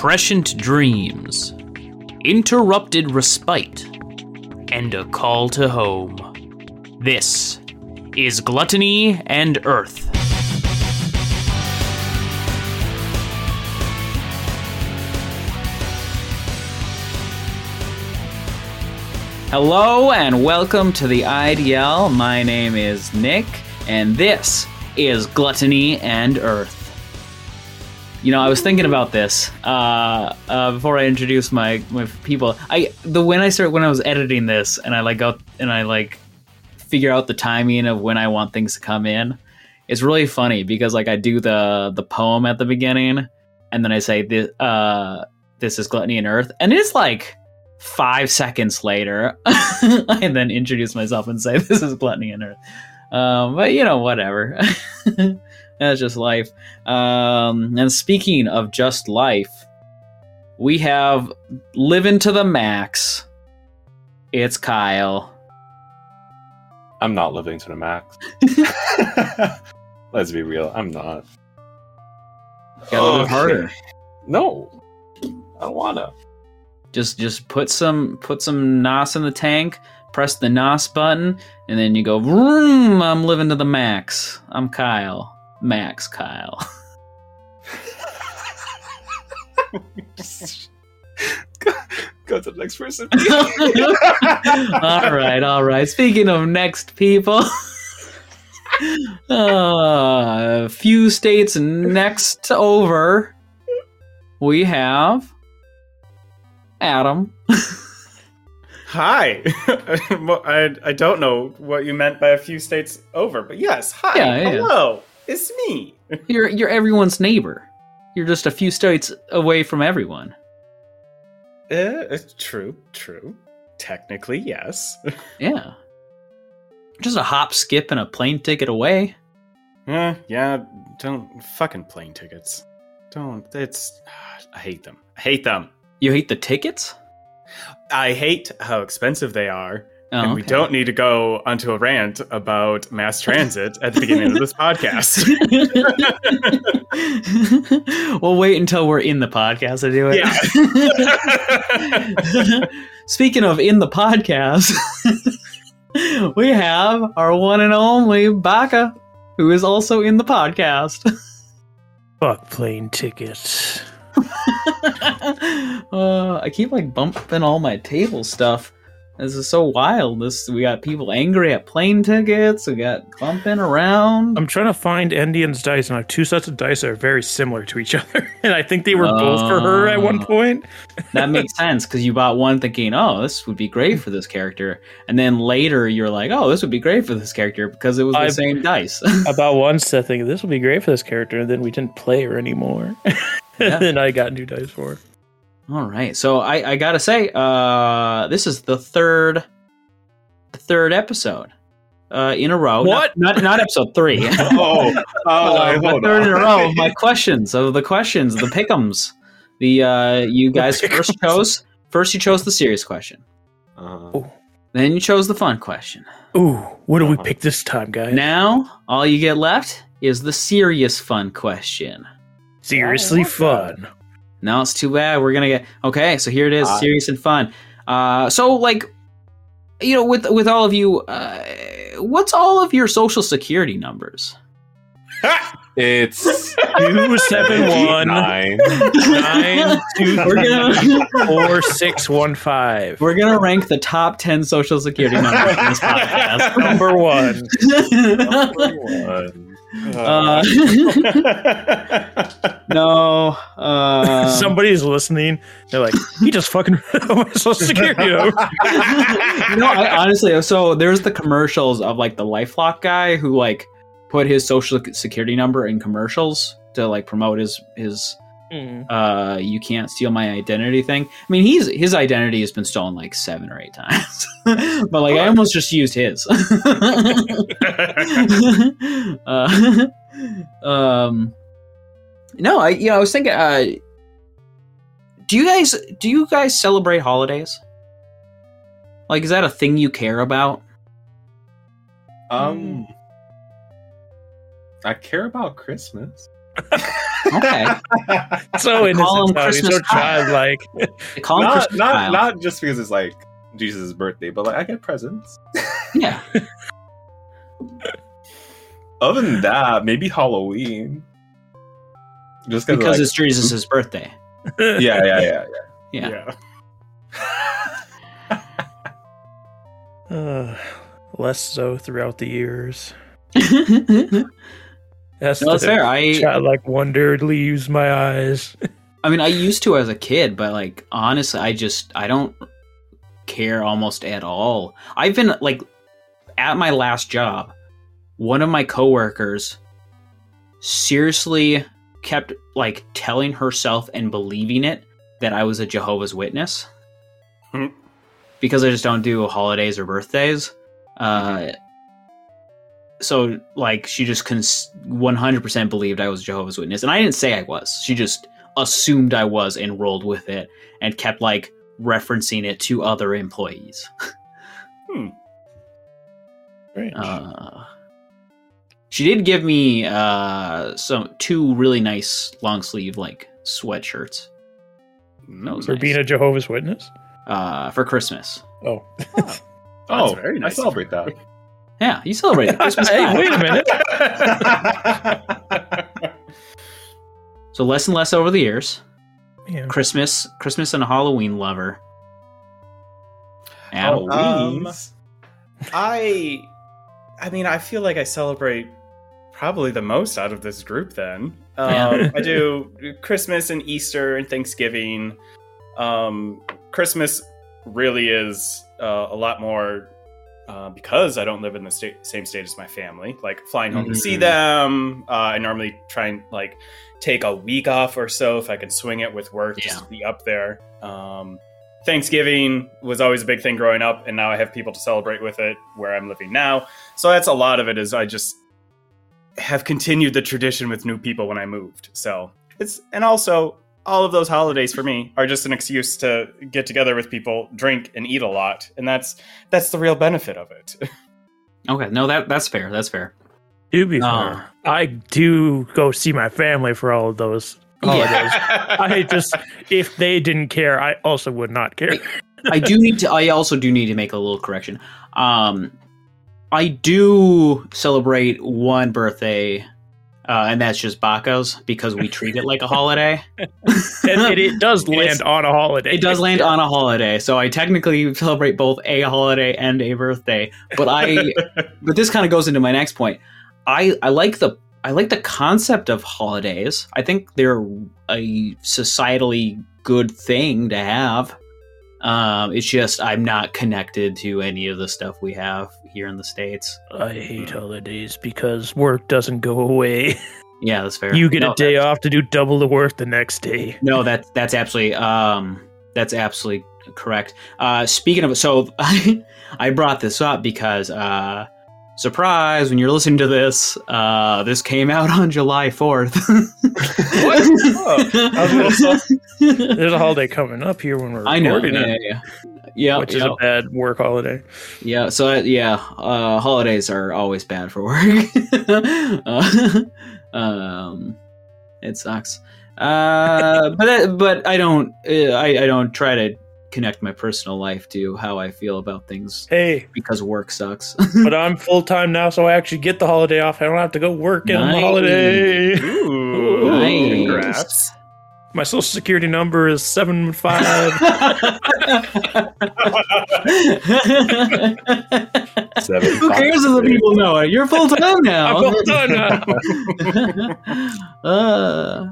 prescient dreams, interrupted respite, and a call to home. This is Gluttony and Earth. Hello and welcome to the IDL. My name is Nick, and this is Gluttony and Earth. You know, I was thinking about this uh, uh, before I introduce my, my people. I the when I start when I was editing this, and I like go and I like figure out the timing of when I want things to come in. It's really funny because like I do the the poem at the beginning, and then I say this uh, this is Gluttony and Earth, and it's like five seconds later, I then introduce myself and say this is Gluttony and Earth. Um, but you know, whatever. That's just life. Um, and speaking of just life, we have living to the max. It's Kyle. I'm not living to the max. Let's be real, I'm not. Got a little Okay. harder. No, I don't wanna. Just just put some put some nos in the tank. Press the nos button, and then you go. Vroom, I'm living to the max. I'm Kyle. Max Kyle. go, to the next person. all right, all right. Speaking of next people, uh, a few states next over, we have Adam. Hi. I, I don't know what you meant by a few states over, but yes, hi. Yeah, yeah. It's me. You're you're everyone's neighbor. You're just a few states away from everyone. Uh, it's true, true. Technically, yes. Yeah. Just a hop, skip, and a plane ticket away. Uh, yeah, don't fucking plane tickets. Don't. It's. I hate them. I hate them. You hate the tickets? I hate how expensive they are. Oh, and we okay. don't need to go onto a rant about mass transit at the beginning of this podcast. we'll wait until we're in the podcast to do it. Speaking of in the podcast, we have our one and only Baka, who is also in the podcast. Fuck plane tickets. uh, I keep like bumping all my table stuff. This is so wild. This we got people angry at plane tickets. We got bumping around. I'm trying to find Endien's dice, and I have two sets of dice that are very similar to each other. And I think they were both for her at one oh. point. that makes sense because you bought one thinking, "Oh, this would be great for this character," and then later you're like, "Oh, this would be great for this character because it was the I- same dice." About one set thinking this would be great for this character, and then we didn't play her anymore. Yeah. and then I got new dice for her. All right, so I, I gotta say, uh, this is the third, the third episode, uh, in a row. What? Not not, not episode three. oh, oh, uh, wait, but hold third on. in a row of my questions of the questions, the pickums. The uh, you guys first chose first you chose the serious question, Uh, then you chose the fun question. Ooh, what do we Uh-huh. pick this time, guys? Now all you get left is the serious fun question. Seriously okay. fun. No, it's too bad. We're gonna get okay. So here it is, Uh, serious and fun. Uh, so like, you know, with with all of you, uh, what's all of your social security numbers? it's Two seven one nine. nine We're gonna four six one five. we're gonna rank the top ten social security numbers in this podcast. Number one. One. Uh, no. Uh, Somebody's listening. They're like, he just fucking read all my social security number. no, I, honestly, so there's the commercials of like the LifeLock guy who like put his social security number in commercials to like promote his his Mm. uh you can't steal my identity thing. I mean, he's his identity has been stolen like seven or eight times, but like I almost just used his. uh, um, no, I you know I was thinking. Uh, do you guys do you guys celebrate holidays? Like, is that a thing you care about? Um, I care about Christmas. Okay. So I call innocent, him Tommy, so Christmas childlike. They call him not, Christmas not, Kyle. not just because it's like Jesus' birthday, but like I get presents. yeah. Other than that, maybe Halloween. Just Because like, it's Jesus' birthday. yeah, yeah, yeah, Yeah. Uh, less so throughout the years. No, That's that's fair. I childlike wonder leaves my eyes. I mean, I used to as a kid, but like honestly, I just I don't care almost at all. I've been like at my last job, one of my coworkers seriously kept like telling herself and believing it that I was a Jehovah's Witness Hmm. because I just don't do holidays or birthdays. Uh, so like she just cons- 100% believed I was Jehovah's Witness, and I didn't say I was. She just assumed I was and rolled with it and kept like referencing it to other employees. Strange. Uh, she did give me uh, some two really nice long sleeve like sweatshirts That For nice. being a Jehovah's Witness? uh, for Christmas. Oh. Oh, very nice. I celebrate that. Yeah, you celebrate Christmas. hey, wait a minute. So less and less over the years. Man. Christmas, Christmas, and a Halloween lover. Adam? Halloween. Um, I, I mean, I feel like I celebrate probably the most out of this group. Then um, I do Christmas and Easter and Thanksgiving. Um, Christmas really is uh, a lot more uh, because I don't live in the state, same state as my family. Like flying home to see Mhm. them. Uh, I normally try and like take a week off or so if I can swing it with work, just to be up there. Um, Thanksgiving was always a big thing growing up, and now I have people to celebrate with it where I'm living now. So that's a lot of it. Is I just have continued the tradition with new people when I moved. So it's and also all of those holidays for me are just an excuse to get together with people, drink, and eat a lot, and that's that's the real benefit of it. Okay, no, that that's fair. That's fair. To be Oh. fair, I do go see my family for all of those holidays. I just, if they didn't care, I also would not care. I do need to. I also do need to make a little correction. Um, I do celebrate one birthday, uh, and that's just Baka's because we treat it like a holiday. And it, it does land It's- on a holiday. It does land on a holiday, so I technically celebrate both a holiday and a birthday. But I, but this kind of goes into my next point. I I like the I like the concept of holidays. I think they're a societally good thing to have. Um, it's just I'm not connected to any of the stuff we have here in the states. I hate holidays because work doesn't go away. Yeah, that's fair. You get No, a day off to do double the work the next day. No, that's that's absolutely um that's absolutely correct. Uh speaking of so I I brought this up because uh surprise when you're listening to this uh this came out on July 4th. There's a holiday coming up here when we're I know. recording Yeah, it, yeah. Yeah, which yeah, is a bad work holiday. yeah. So uh, yeah, uh holidays are always bad for work. uh, um it sucks. Uh but but I don't uh, I I don't try to connect my personal life to how I feel about things Hey, because work sucks. but I'm full time now, so I actually get the holiday off. I don't have to go work on the Nice. holiday. Ooh, Nice. congrats. My social security number is seven five. Seven, Who cares if the people know it? You're full time now. I'm full time now. uh,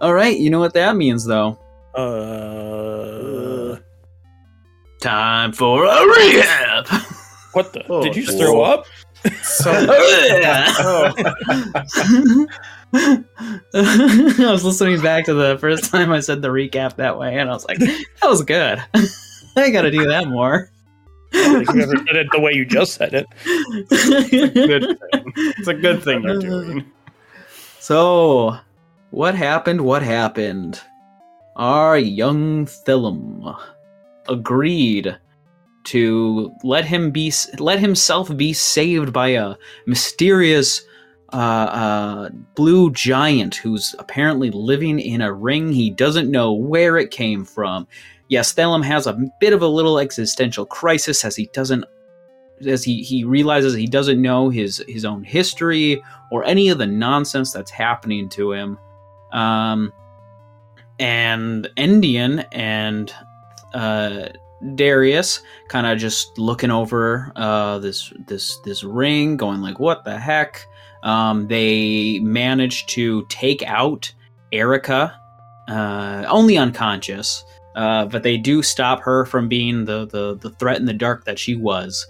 all right, you know what that means, though. Uh, Time for a rehab. what the? Oh, Did you just throw up? So, I was listening back to the first time I said the recap that way, and I was like, "That was good." I got to do that more. I you ever said it the way you just said it. good thing. It's a good thing you're doing. So, what happened? What happened? Our young Thellum agreed to let him be let himself be saved by a mysterious uh, uh, blue giant who's apparently living in a ring. He doesn't know where it came from. Yes, Thellum has a bit of a little existential crisis as he doesn't as he, he realizes he doesn't know his his own history or any of the nonsense that's happening to him. Um, and Endien and uh, Darius kind of just looking over uh, this this this ring, going like, "What the heck?" Um, they managed to take out Erica, uh, only unconscious, uh, but they do stop her from being the, the the threat in the dark that she was.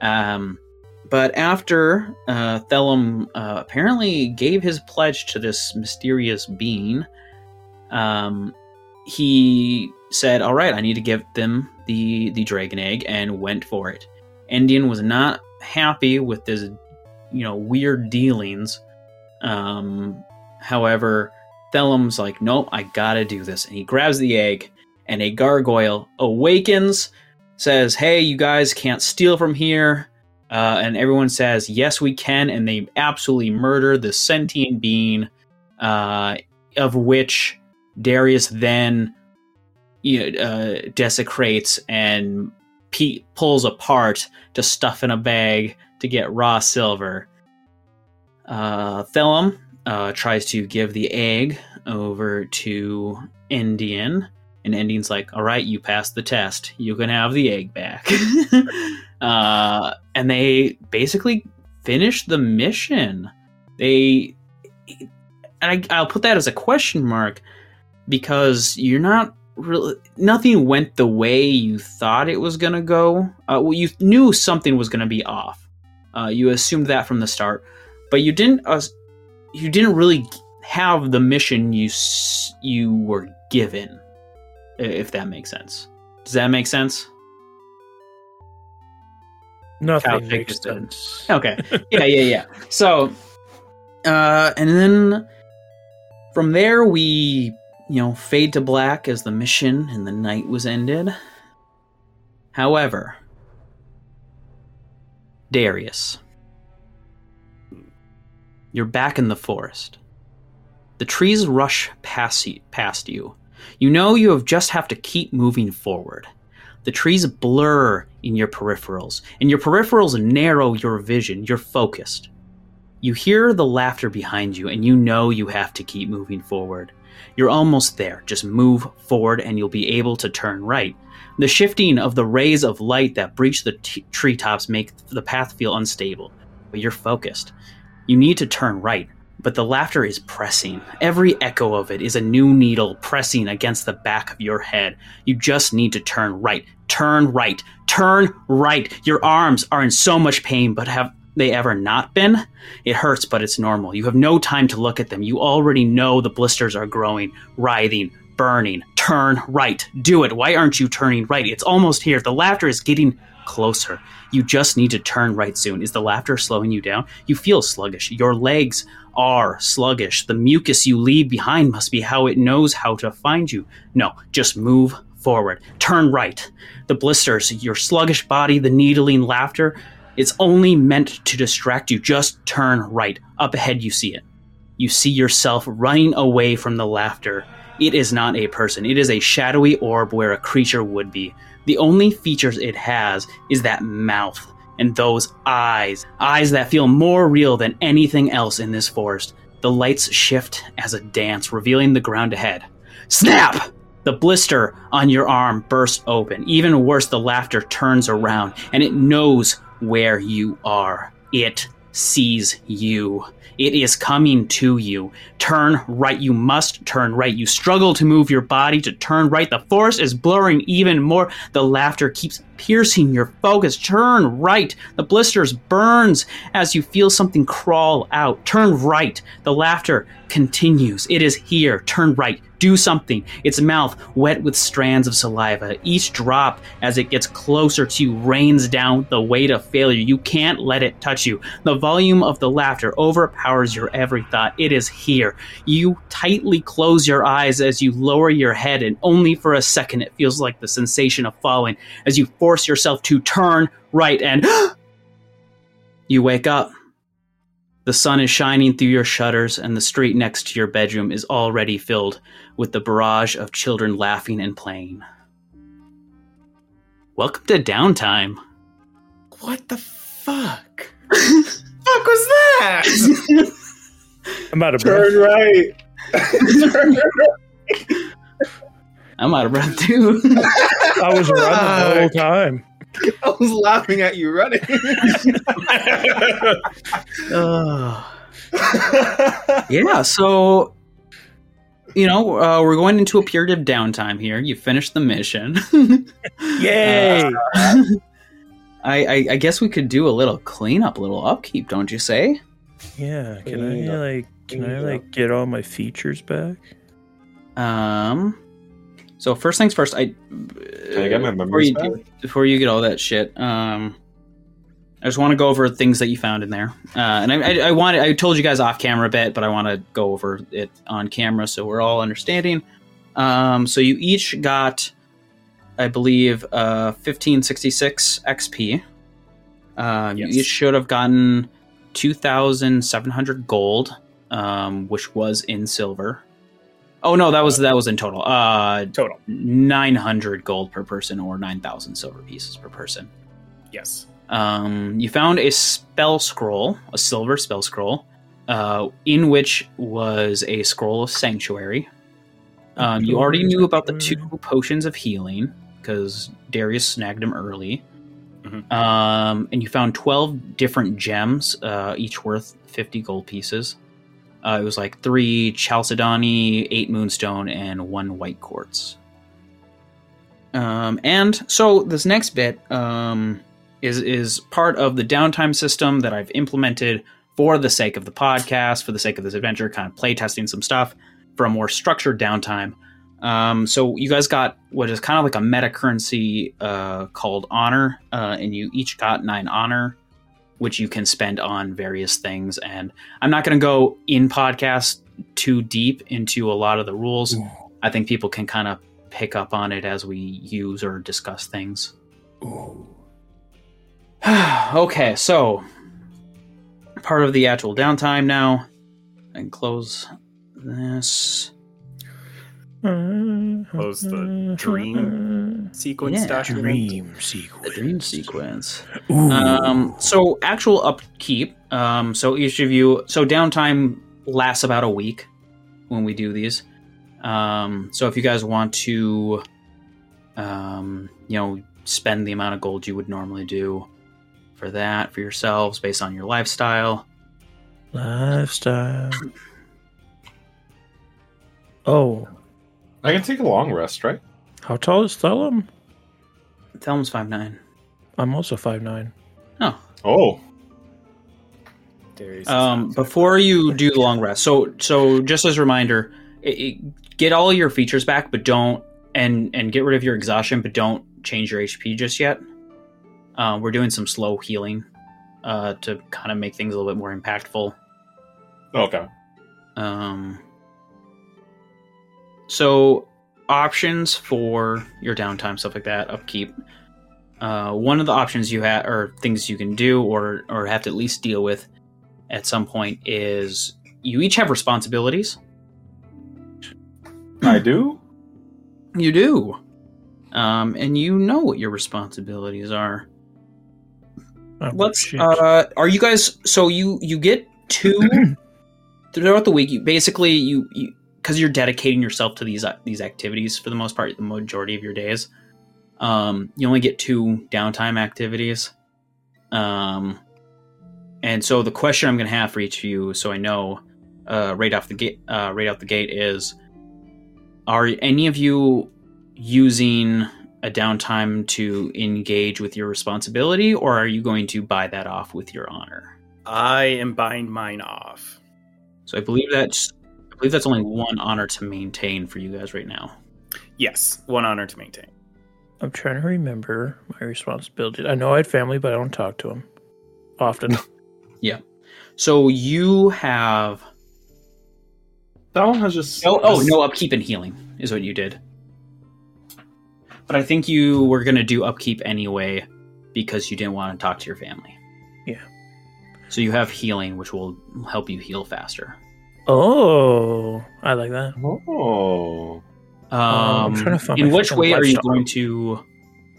Um, but after uh, Thellum uh, apparently gave his pledge to this mysterious being, um, he said, "All right, I need to give them the the dragon egg," and went for it. Endien was not happy with this, you know, weird dealings. Um, however, Thellum's like, "Nope, I gotta do this," and he grabs the egg, and a gargoyle awakens, says, "Hey, you guys can't steal from here." Uh, and everyone says, "Yes, we can," and they absolutely murder the sentient being, uh, of which Darius then you know, uh, desecrates and pe- pulls apart to stuff in a bag to get raw silver. Uh, Thellum uh, tries to give the egg over to Endien, and Endien's like, "All right, you passed the test. You can have the egg back." uh, and they basically finish the mission. They, and I, I'll put that as a question mark because you're not really nothing went the way you thought it was gonna go. Uh, well, you knew something was gonna be off. Uh, you assumed that from the start, but you didn't. Uh, you didn't really have the mission you you were given. If that makes sense. Does that make sense? Nothing Kyle makes Jacobson. sense. Okay. Yeah, yeah, yeah. So, uh, and then from there we, you know, fade to black as the mission and the night was ended. However, Darius, you're back in the forest. The trees rush past you, you. You know you have just have to keep moving forward. The trees blur in your peripherals, and your peripherals narrow your vision. You're focused. You hear the laughter behind you, and you know you have to keep moving forward. You're almost there. Just move forward, and you'll be able to turn right. The shifting of the rays of light that breach the t- treetops make the path feel unstable, but you're focused. You need to turn right, but the laughter is pressing. Every echo of it is a new needle pressing against the back of your head. You just need to turn right. Turn right. Turn right. Your arms are in so much pain, but have they ever not been? It hurts, but it's normal. You have no time to look at them. You already know the blisters are growing, writhing, burning. Turn right. Do it. Why aren't you turning right? It's almost here. The laughter is getting closer. You just need to turn right soon. Is the laughter slowing you down? You feel sluggish. Your legs are sluggish. The mucus you leave behind must be how it knows how to find you. No, just move forward. Turn right. The blisters, your sluggish body, the needling laughter, it's only meant to distract you. Just turn right. Up ahead, you see it. You see yourself running away from the laughter. It is not a person, it is a shadowy orb where a creature would be. The only features it has is that mouth and those eyes. Eyes that feel more real than anything else in this forest. The lights shift as a dance, revealing the ground ahead. Snap! The blister on your arm bursts open. Even worse, the laughter turns around and it knows where you are. It sees you. It is coming to you. Turn right. You must turn right. You struggle to move your body to turn right. The forest is blurring even more. The laughter keeps piercing your focus. Turn right. The blisters burns as you feel something crawl out. Turn right. The laughter continues. It is here. Turn right. Do something. Its mouth wet with strands of saliva. Each drop, as it gets closer to you, rains down the weight of failure. You can't let it touch you. The volume of the laughter overpowers your every thought. It is here. You tightly close your eyes as you lower your head, and only for a second it feels like the sensation of falling as you force yourself to turn right and you wake up. The sun is shining through your shutters, and the street next to your bedroom is already filled with the barrage of children laughing and playing. Welcome to downtime. What the fuck? fuck was that? I'm out of breath. Turn right. Turn right. I'm out of breath too. I was running the whole time. I was laughing at you running. Ugh. yeah, so you know, uh, we're going into a period of downtime here. You finished the mission. Yay! I, I, I guess we could do a little cleanup, a little upkeep, don't you say? yeah. Can Clean I up. like? Can I Clean like get all my features back? Um. So first things first, I Can I get my before you, back? before you get all that shit. Um, I just want to go over things that you found in there, uh, and I, I, I wanted I told you guys off camera a bit, but I want to go over it on camera so we're all understanding. Um, so you each got, I believe, uh, fifteen sixty six XP. Uh, Yes. You each should have gotten two thousand seven hundred gold, um, which was in silver. Oh no, that was that was in total. Uh, Total. 900 gold per person or 9,000 silver pieces per person. Yes. Um, you found a spell scroll, a silver spell scroll, uh, in which was a scroll of sanctuary. Um, you already knew about the two potions of healing because Darius snagged them early. Mhm. Um, and you found 12 different gems, uh, each worth 50 gold pieces. Uh, it was like three Chalcedony, eight Moonstone, and one White Quartz. Um, and so this next bit um, is is part of the downtime system that I've implemented for the sake of the podcast, for the sake of this adventure, kind of play testing some stuff for a more structured downtime. Um, so you guys got what is kind of like a meta currency uh, called honor, uh, and you each got nine honor, which you can spend on various things. And I'm not going to go in podcast too deep into a lot of the rules. I think people can kind of pick up on it as we use or discuss things. okay, so part of the actual downtime now. And close this. Close the dream Sequence Yeah. document. Dream The sequence. dream sequence. Ooh. Um, so actual upkeep. Um, so each of you. So downtime lasts about a week when we do these. Um, so if you guys want to, um, you know, spend the amount of gold you would normally do for that for yourselves based on your lifestyle. Lifestyle. Oh, I can take a long rest, right? how tall is Thellum? Thelm's five nine. I'm also five nine. Oh, Oh, um, before you do the long rest, so so just as a reminder, it, it, get all your features back, but don't and and get rid of your exhaustion, but don't change your HP just yet. Uh, we're doing some slow healing uh, to kind of make things a little bit more impactful. okay. Um, so options for your downtime, stuff like that, upkeep. Uh, one of the options you have, or things you can do, or or have to at least deal with at some point, is you each have responsibilities. I do. You do, um, and you know what your responsibilities are. Oh, Let's. shit. Uh, are you guys? So you you get two throughout the week. You basically you you because you're dedicating yourself to these uh, these activities for the most part, the majority of your days. Um, you only get two downtime activities. Um, and so the question I'm going to have for each of you, so I know, uh, right off the gate, uh, right out the gate, is: Are any of you using a downtime to engage with your responsibility, or are you going to buy that off with your honor? I am buying mine off. So I believe that's believe that's only one honor to maintain for you guys right now. Yes, one honor to maintain. I'm trying to remember my responsibility. I know I had family, but I don't talk to them often. Yeah. So you have That one has just. oh oh no upkeep and healing is what you did. But I think you were gonna do upkeep anyway because you didn't want to talk to your family. Yeah. So you have healing, which will help you heal faster. Oh, I like that. Oh. Um, Um, trying to find in which way are you going to?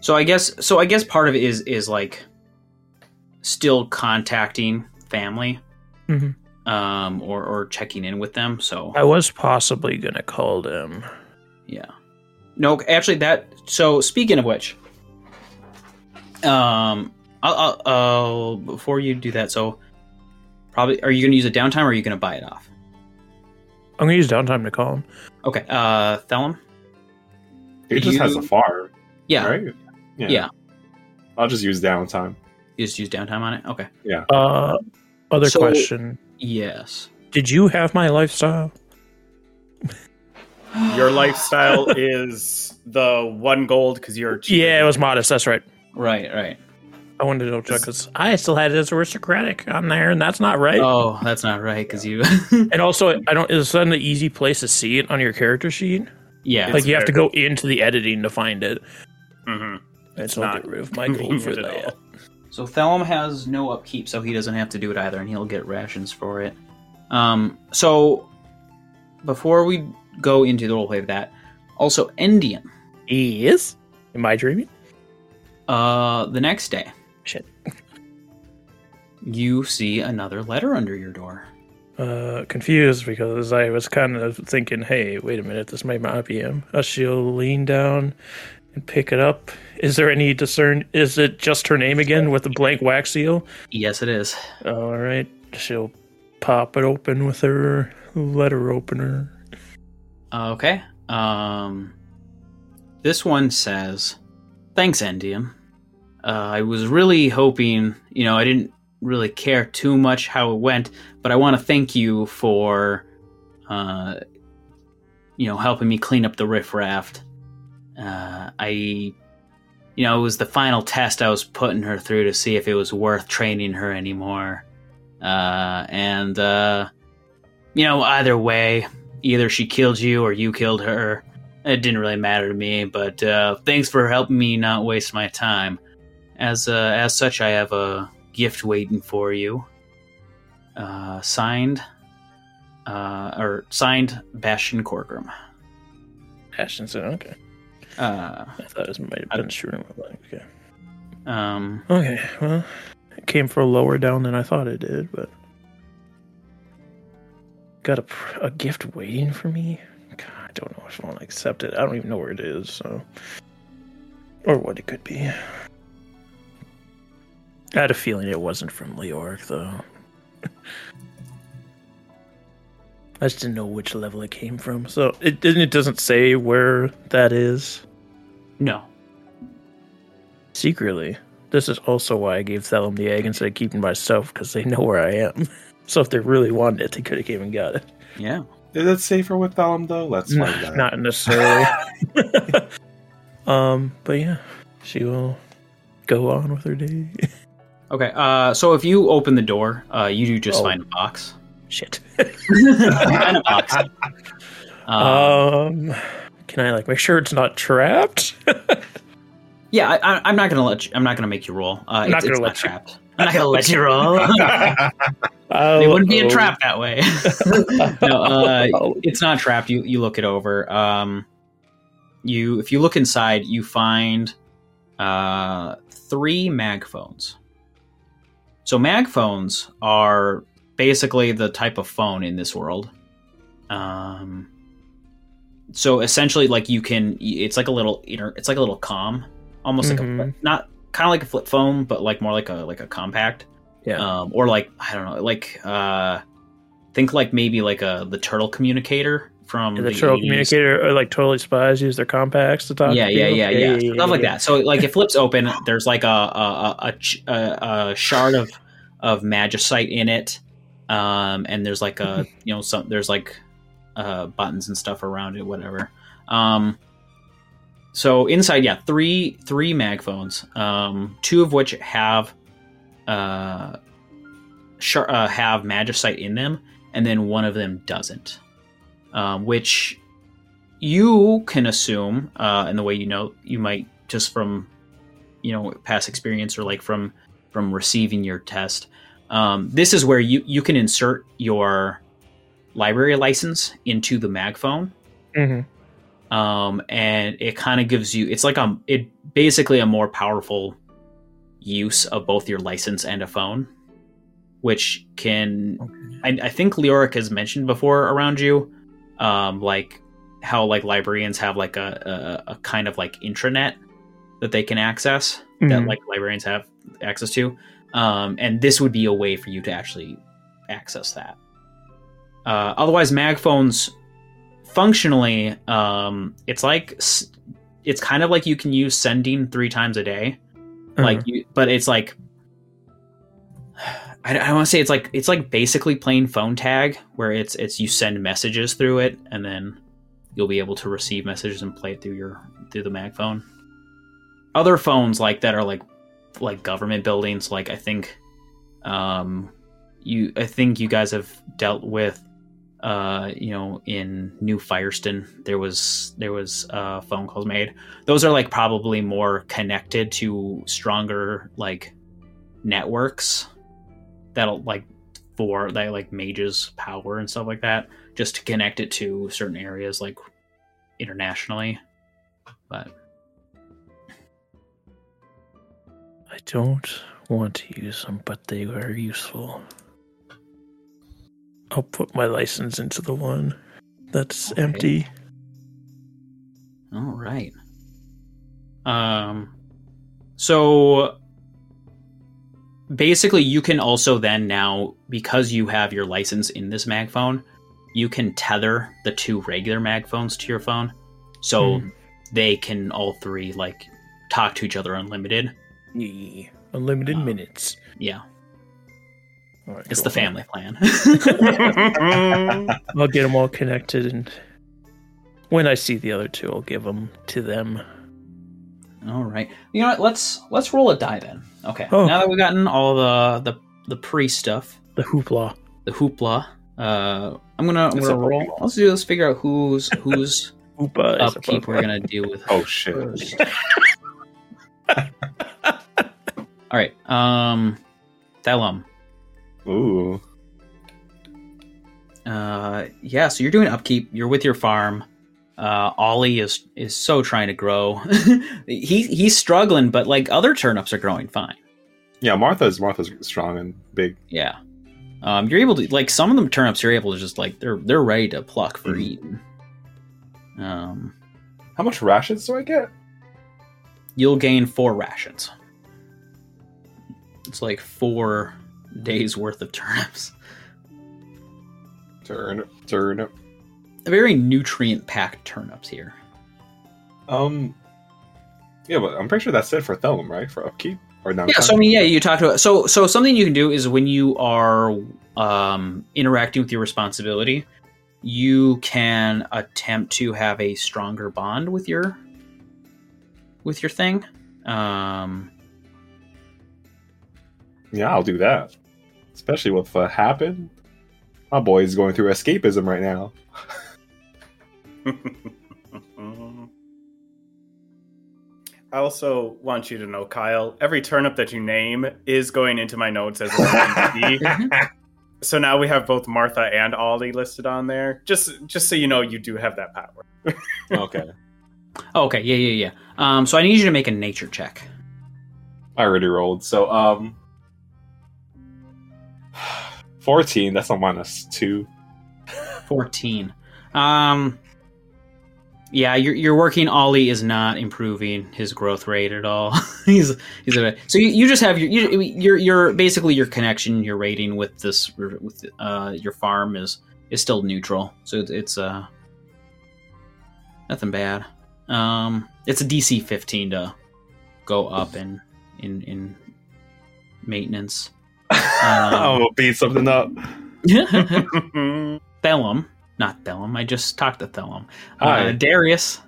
So I guess so. I guess part of it is is like still contacting family, Mhm. um, or or checking in with them. So I was possibly gonna call them. yeah, no, actually that. So speaking of which, um, I'll, I'll, I'll before you do that. So probably are you going to use a downtime or are you going to buy it off? I'm gonna use downtime to call him. Okay, uh, Thellum. He just has a farm, Yeah, right? Yeah. I'll just use downtime. you just use downtime on it. Okay. Yeah. Uh, other So- question: Yes. Did you have my lifestyle? Your lifestyle is the one gold because you're cheaper Yeah, it was modest. That's right. Right. Right. I wanted to double check because I still had it as aristocratic on there, and that's not right. Oh, that's not right because you. And also, I don't. Is that an easy place to see it on your character sheet? yeah. like you have to go into the editing to find it. Mhm. It's so I'll not get rid of my gold for that. all. So Thellum has no upkeep, so he doesn't have to do it either, and he'll get rations for it. Um, so before we go into the roleplay of that, also Endien. Yes. Am I dreaming? Uh, the next day, Shit. you see another letter under your door. Uh, confused because I was kind of thinking, hey, wait a minute, this might not be him. Uh, she'll lean down and pick it up. Is there any discern? Is it just her name again with the blank wax seal? Yes, it is. All right. She'll pop it open with her letter opener. Okay. Um, this one says, "Thanks, Endien. Uh, I was really hoping, you know, I didn't really care too much how it went, but I want to thank you for, uh, you know, helping me clean up the riffraff. Uh, I, you know, it was the final test I was putting her through to see if it was worth training her anymore. Uh, and, uh, you know, either way, either she killed you or you killed her. It didn't really matter to me, but uh, thanks for helping me not waste my time. As uh, as such, I have a gift waiting for you. Uh, signed, uh, or signed, Bastion Corcoran. Said, okay. Uh, I thought it might have been blank. Okay. um, Okay, well, it came for lower down than I thought it did, but got a, a gift waiting for me. God, I don't know if I want to accept it. I don't even know where it is, so or what it could be. I had a feeling it wasn't from Leoric, though. I just didn't know which level it came from, so it it doesn't say where that is no. secretly. This is also why I gave Thellum the egg instead of keeping myself because they know where I am. So if they really wanted it, they could have came and got it. Yeah. Is it safer with Thellum though? Let's find out. not necessarily. um, but yeah, she will go on with her day. Okay. Uh, so if you open the door, uh, you do just Oh. find a box. Shit. Find a box. Um, Um, can I like make sure it's not trapped? Yeah, I, I'm not gonna let you. I'm not gonna make you roll. Uh, I'm not it's, gonna it's let you. trapped. I'm not gonna let you roll. Oh, it wouldn't be a oh. trap that way. no, uh, it's not trapped. You you look it over. Um, you if you look inside, you find uh three mag phones. So mag phones are basically the type of phone in this world. Um, so essentially, like you can, it's like a little it's like a little com, almost like a Mhm. not kind of like a flip phone, but like more like a like a compact Yeah. um, or like I don't know, like uh, think like maybe like a the turtle communicator from the turtle 80s. communicator, or like totally spies use their compacts to talk. Yeah, to yeah, people? yeah, yeah, stuff like that. So like it flips open. There's like a a, a, a, a, shard of of magicite in it, um, and there's like a you know some there's like uh, buttons and stuff around it, whatever. Um, so inside, yeah, three three mag phones, um, two of which have uh, shar- uh, have magicite in them, and then one of them doesn't. Um, which you can assume, uh, in the way you know, you might just from you know past experience or like from from receiving your test, Um, this is where you you can insert your library license into the magphone Mm-hmm. um, and it kind of gives you it's like a it basically a more powerful use of both your license and a phone which can I, I think Leoric has mentioned before around you um, like how like librarians have like a, a, a kind of like intranet that they can access that Mhm. like librarians have access to. Um, and this would be a way for you to actually access that. Uh, otherwise mag phones functionally um it's like it's kind of like you can use sending three times a day. Like you but it's like i, I want to say it's like it's like basically playing phone tag where it's it's you send messages through it and then you'll be able to receive messages and play it through your through the mag phone other phones like that are like like government buildings like i think um you i think you guys have dealt with uh, you know, in New Firestone, there was there was uh, phone calls made. Those are like probably more connected to stronger like networks that'll like for that like mages power and stuff like that, just to connect it to certain areas like internationally. But I don't want to use them, but they are useful. I'll put my license into the one that's Okay. empty. All right. Um so basically you can also then now because you have your license in this mag phone, you can tether the two regular mag phones to your phone. So Hmm. they can all three like talk to each other unlimited. Yeah. Unlimited Wow. minutes. Yeah, All right, it's cool. the family plan. I'll get them all connected, and when I see the other two, I'll give them to them. all right. You know what? Let's let's roll a die then. Okay. Oh. Now that we've gotten all the the the pre stuff, The hoopla. the hoopla. Uh, I'm gonna I'm gonna roll. Pokemon. Let's do this. Figure out who's who's Hoopa upkeep we're gonna deal with Oh shit. first. All right. Um, Thellum. Ooh. Uh, yeah. So you're doing upkeep. You're with your farm. Uh, Ollie is is so trying to grow. he he's struggling, but like other turnips are growing fine. Yeah, Martha's Martha's strong and big. Yeah. Um, you're able to like some of them turnips. You're able to just like they're they're ready to pluck for Mhm. eating. Um, How much rations do I get? you'll gain four rations. It's like four days worth of turnips. Turn turn. Very nutrient packed turnips here. Um. Yeah, but I'm pretty sure that's it for Thellum, right? For upkeep or downtime. Yeah, so I mean, yeah, you talked about so so something you can do is when you are um, interacting with your responsibility, you can attempt to have a stronger bond with your with your thing. Um, Yeah, I'll do that. Especially with what happened. My boy is going through escapism right now. I also want you to know, Kyle, every turnip that you name is going into my notes as a NPC. so now we have both Martha and Ollie listed on there. Just just so you know you do have that power. okay. oh, okay, yeah, yeah, yeah. Um, so I need you to make a nature check. I already rolled. So, um. 14, that's a minus 2. 14. Um yeah, you're you're working Ollie is not improving his growth rate at all. he's he's a, so you, you just have your you, you're you're basically your connection your rating with this with uh your farm is is still neutral. So it's, it's uh nothing bad. Um it's a DC 15 to go up in in in maintenance. I'm gonna beat something up. Thellum, not Thellum. I just talked to Thellum. Uh, Darius.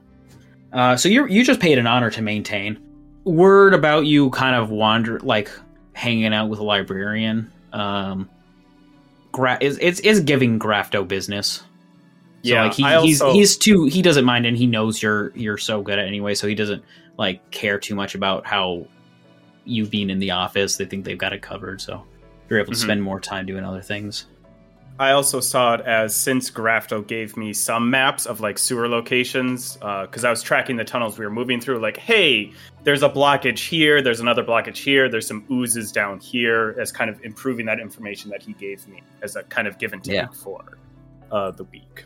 Uh, so you you just paid an honor to maintain. Word about you kind of wander like hanging out with a librarian. Um, gra- is it's is giving Grafto business. So Yeah, like he, he's also- he's too he doesn't mind and he knows you're you're so good at it anyway, so he doesn't like care too much about how you've been in the office. They think they've got it covered. So you're able to Mhm. spend more time doing other things. I also saw it as since Grafto gave me some maps of like sewer locations, because I was tracking the tunnels we were moving through. Like, hey, there's a blockage here, there's another blockage here, there's some oozes down here, as kind of improving that information that he gave me as a kind of give and take Yeah. for uh, the week.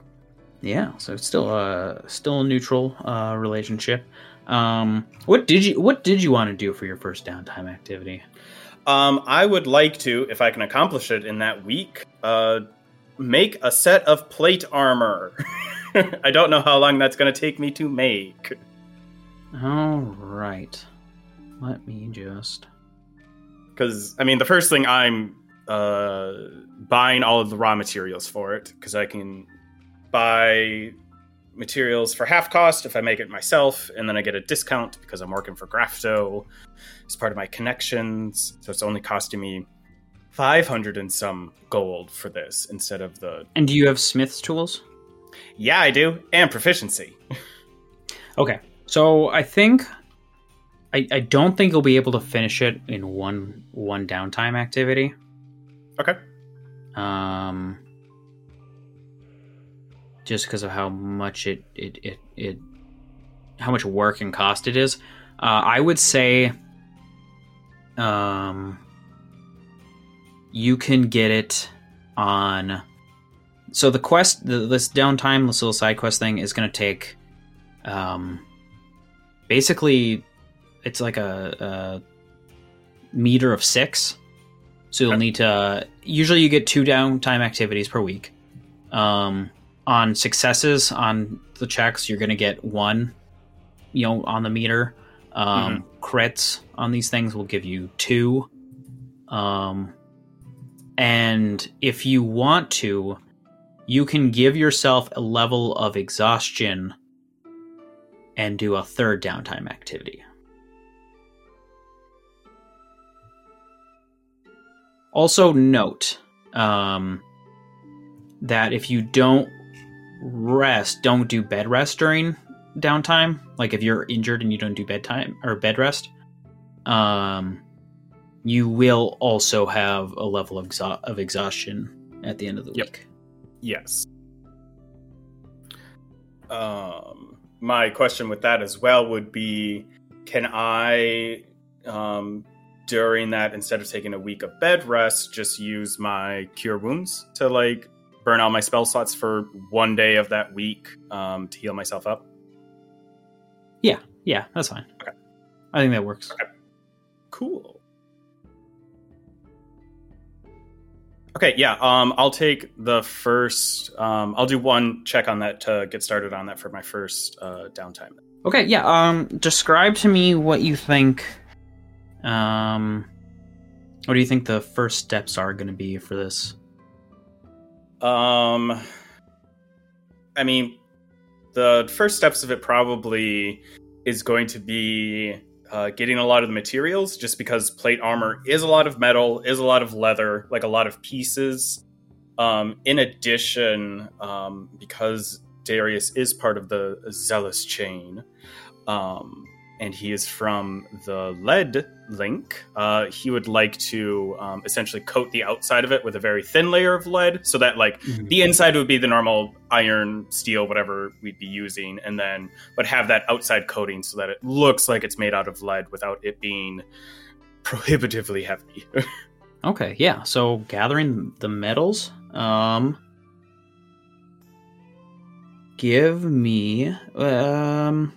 Yeah, so it's still a still a neutral uh, relationship. Um, what did you What did you want to do for your first downtime activity? Um, I would like to, if I can accomplish it in that week, uh, make a set of plate armor. I don't know how long that's going to take me to make. All right, let me just. because I mean the first thing I'm uh, buying all of the raw materials for it because I can buy materials for half cost if I make it myself, and then I get a discount because I'm working for Grafto as part of my connections. So it's only costing me five hundred and some gold for this instead of the And do you have Smith's tools? yeah I do and proficiency. Okay, so I think I, I don't think you'll be able to finish it in one one downtime activity. Okay. Um, just because of how much it it it, it how much work and cost it is. Uh, I would say, um, you can get it on. So the quest, the, this downtime, this little side quest thing is going to take, um, basically, it's like a, a meter of six. So you'll Okay. need to. Usually, you get two downtime activities per week. Um, on successes on the checks, you're going to get one. You know, on the meter. Um, Crits on these things will give you two. Um, and if you want to, you can give yourself a level of exhaustion and do a third downtime activity. Also, note um, that if you don't rest, don't do bed rest during downtime. Like if you're injured and you don't do bedtime or bed rest, um, you will also have a level of, exha- of exhaustion at the end of the Yep. week. Yes. Um, my question with that as well would be can I, um, during that, instead of taking a week of bed rest, just use my cure wounds to like burn out my spell slots for one day of that week um, to heal myself up? Yeah, yeah, that's fine. Okay. I think that works. Okay. Cool. Okay, yeah. Um, I'll take the first. Um, I'll do one check on that to get started on that for my first uh, downtime. Okay, yeah. Um, describe to me what you think. Um, what do you think the first steps are going to be for this? Um, I mean, the first steps of it probably is going to be uh, getting a lot of the materials, just because plate armor is a lot of metal, is a lot of leather, like a lot of pieces. Um, in addition, um, because Darius is part of the Zealous chain, um, and he is from the lead link, uh, he would like to um, essentially coat the outside of it with a very thin layer of lead, so that like the inside would be the normal iron, steel, whatever we'd be using, and then but have that outside coating so that it looks like it's made out of lead without it being prohibitively heavy. Okay, yeah. So gathering the metals. Um, give me um.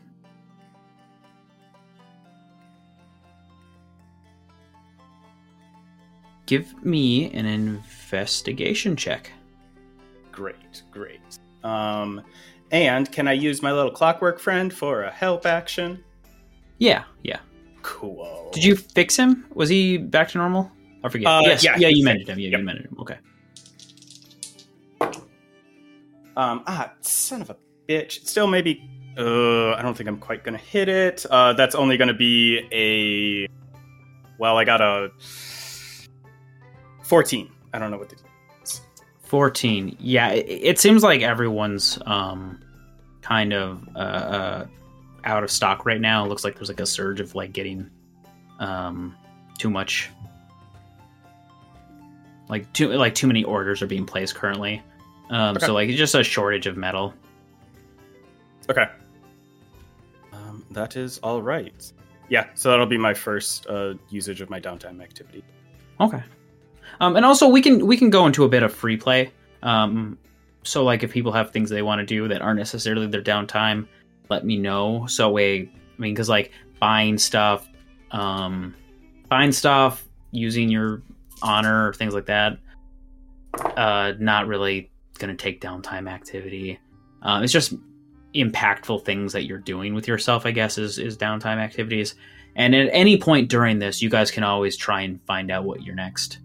Give me an investigation check. great, great. Um, and can I use my little clockwork friend for a help action? Yeah, yeah. Cool. Did you fix him? Was he back to normal? I forget. Uh, yes, yeah, yeah, you mended him. Yeah, Yep. you mended him. Okay. Um, ah, son of a bitch. Still, maybe. Uh, I don't think I'm quite gonna hit it. Uh, that's only gonna be a. Well, I got a. 14. I don't know what the. 14 yeah it, it seems like everyone's um kind of uh, uh out of stock right now it looks like there's like a surge of like getting um too much like too like too many orders are being placed currently. Um, Okay. So like it's just a shortage of metal. Okay. Um, that is all right. Yeah, so that'll be my first uh, usage of my downtime activity. Okay. Um, and also we can we can go into a bit of free play. Um, so like if people have things they want to do that aren't necessarily their downtime, let me know. So way, I mean, because like buying stuff, um, buying stuff, using your honor, things like that, uh, not really gonna take downtime activity. Uh, it's just impactful things that you're doing with yourself. I guess is is downtime activities. And at any point during this, you guys can always try and find out what your next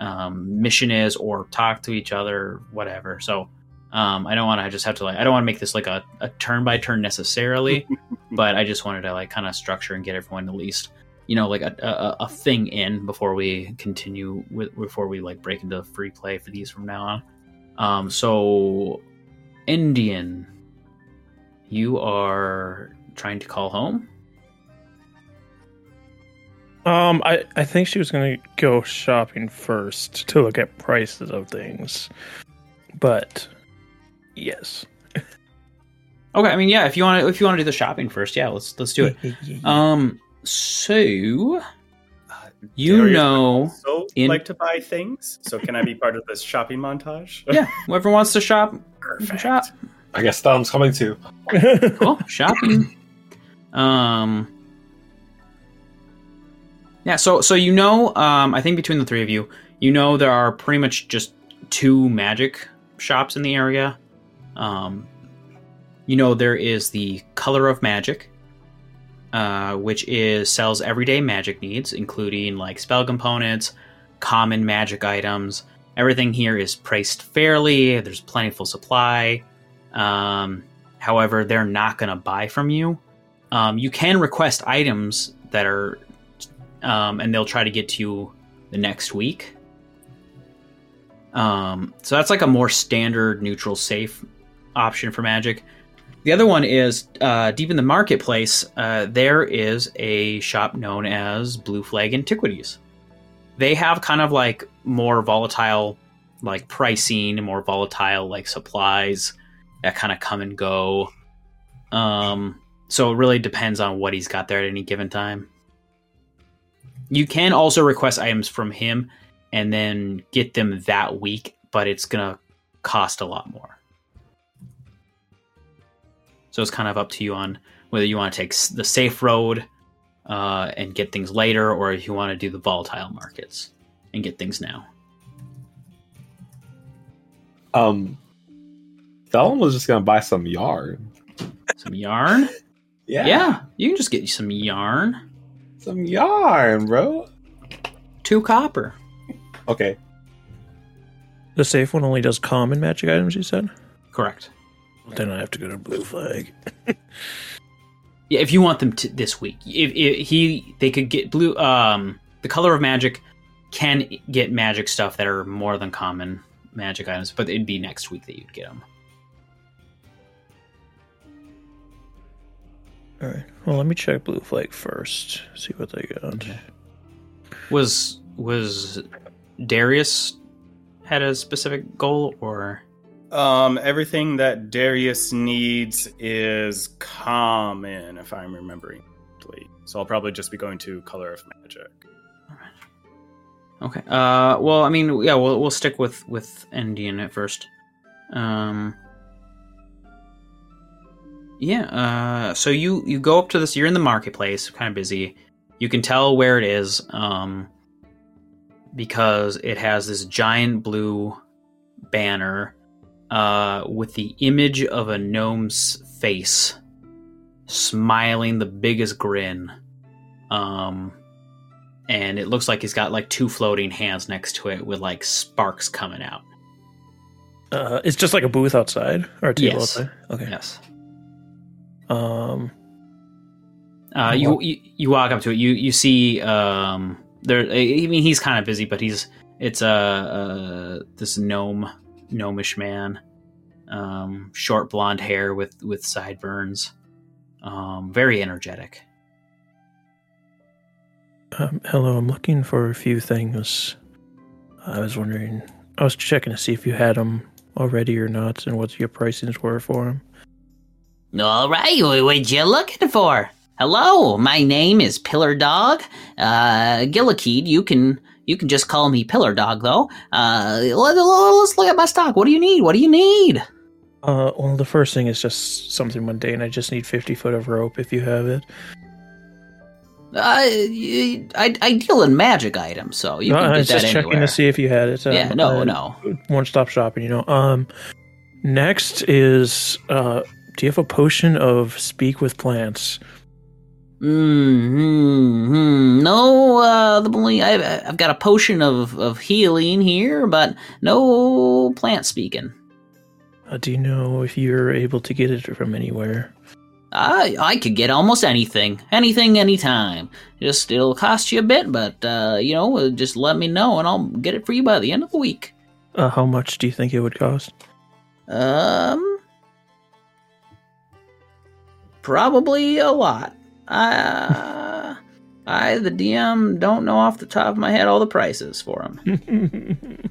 um, mission is, or talk to each other, whatever. So um, I don't want to just have to like I don't want to make this like a, a turn by turn necessarily, but I just wanted to like kind of structure and get everyone at least you know like a, a, a thing in before we continue with before we like break into free play for these from now on. Um, so Endien, you are trying to call home. Um, I, I think she was gonna go shopping first to look at prices of things, but yes. Okay, I mean, yeah. If you want to, if you want to do the shopping first, yeah, let's let's do it. Um, so Uh, you Darius know, would also in- like to buy things, so can I be part of this shopping montage? yeah, whoever wants to shop, Perfect. shop. I guess Thumb's coming too. Cool, shopping. Um, yeah. So so you know, um, I think between the three of you, you know there are pretty much just two magic shops in the area. Um, you know there is the Color of Magic, uh, which is sells everyday magic needs, including like spell components, common magic items. Everything here is priced fairly. There's plentiful supply. Um, however, they're not going to buy from you. Um, you can request items that are, um, and they'll try to get to you the next week. Um, so that's like a more standard neutral safe option for magic. The other one is uh, deep in the marketplace. Uh, there is a shop known as Blue Flag Antiquities. They have kind of like more volatile, like pricing, more volatile like supplies that kind of come and go. Um, so it really depends on what he's got there at any given time. You can also request items from him and then get them that week, but it's gonna cost a lot more. So it's kind of up to you on whether you want to take the safe road uh, and get things later, or if you want to do the volatile markets and get things now. Um, Thumb was just gonna buy some yarn. Some yarn. Yeah, yeah, you can just get some yarn. Some yarn, bro. Two copper. Okay, The safe one only does common magic items. You said. Correct. Then I have to go to Blue Flag. Yeah, if you want them to this week, if, if he they could get blue. Um, the color of magic can get magic stuff that are more than common magic items, but it'd be next week that you'd get them. All right. Well, let me check Blue Flag first. See what they got. Okay. Was was Darius had a specific goal or? Um, everything that Darius needs is common, if I'm remembering correctly. So I'll probably just be going to Color of Magic. Okay. Uh, well, I mean, yeah, we'll we'll stick with with Endien at first. Um. Yeah. Uh. So you you go up to this. You're in the marketplace, kind of busy. You can tell where it is. Um. Because it has this giant blue banner, uh, with the image of a gnome's face, smiling the biggest grin. Um and it looks like he's got like two floating hands next to it with like sparks coming out. Uh, it's just like a booth outside or a table Yes. outside. Okay. Yes. Um. Uh, you, you you walk up to it. You you see um there. I mean, he's kind of busy, but he's it's a uh, uh, this gnome gnomish man, um, short blonde hair with with sideburns, um, very energetic. Um, hello, I'm looking for a few things. I was wondering. I was checking to see if you had them already or not, and what your pricings were for them. All right, wh- what you looking for? Hello, my name is Pillar Dog. Uh, Gillikid, you can you can just call me Pillar Dog though. Uh, let, us look at my stock. What do you need? What do you need? Uh, well, the first thing is just something mundane. I just need fifty foot of rope if you have it. Uh, I, I deal in magic items, so you No, can I get was that just anywhere. checking to see if you had it. yeah, Um, no, uh, no. One stop shopping, you know. Um, next is uh, do you have a potion of speak with plants? Mm-hmm. No, uh, the only I've, I've got a potion of, of healing here, but no plant speaking. Uh, do you know if you're able to get it from anywhere? I I could get almost anything, anything, anytime. Just it'll cost you a bit, but uh, you know, uh, just let me know and I'll get it for you by the end of the week. Uh, how much do you think it would cost? Um, probably a lot. Uh, I, the DM, don't know off the top of my head all the prices for them.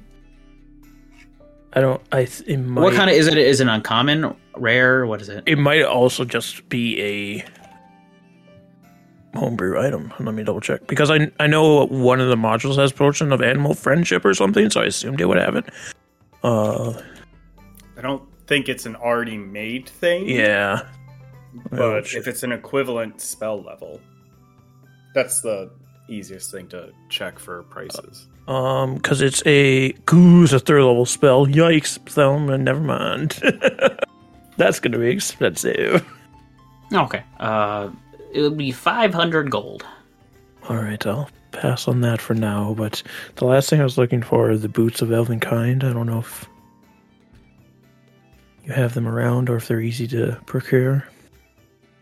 I don't. I. th- It might, What kind of is it? Is it uncommon, rare? What is it? It might also just be a homebrew item. Let me double check because I I know one of the modules has potion of animal friendship or something, so I assumed it would have it. Uh, I don't think it's an already made thing. yeah. But shit. if it's an equivalent spell level, that's the easiest thing to check for prices. Um, because it's a goose, a third level spell. Yikes, Thelma, never mind. That's gonna be expensive. Okay. Uh, it would be five hundred gold. Alright, I'll pass on that for now, but the last thing I was looking for are the boots of elven kind. I don't know if you have them around or if they're easy to procure.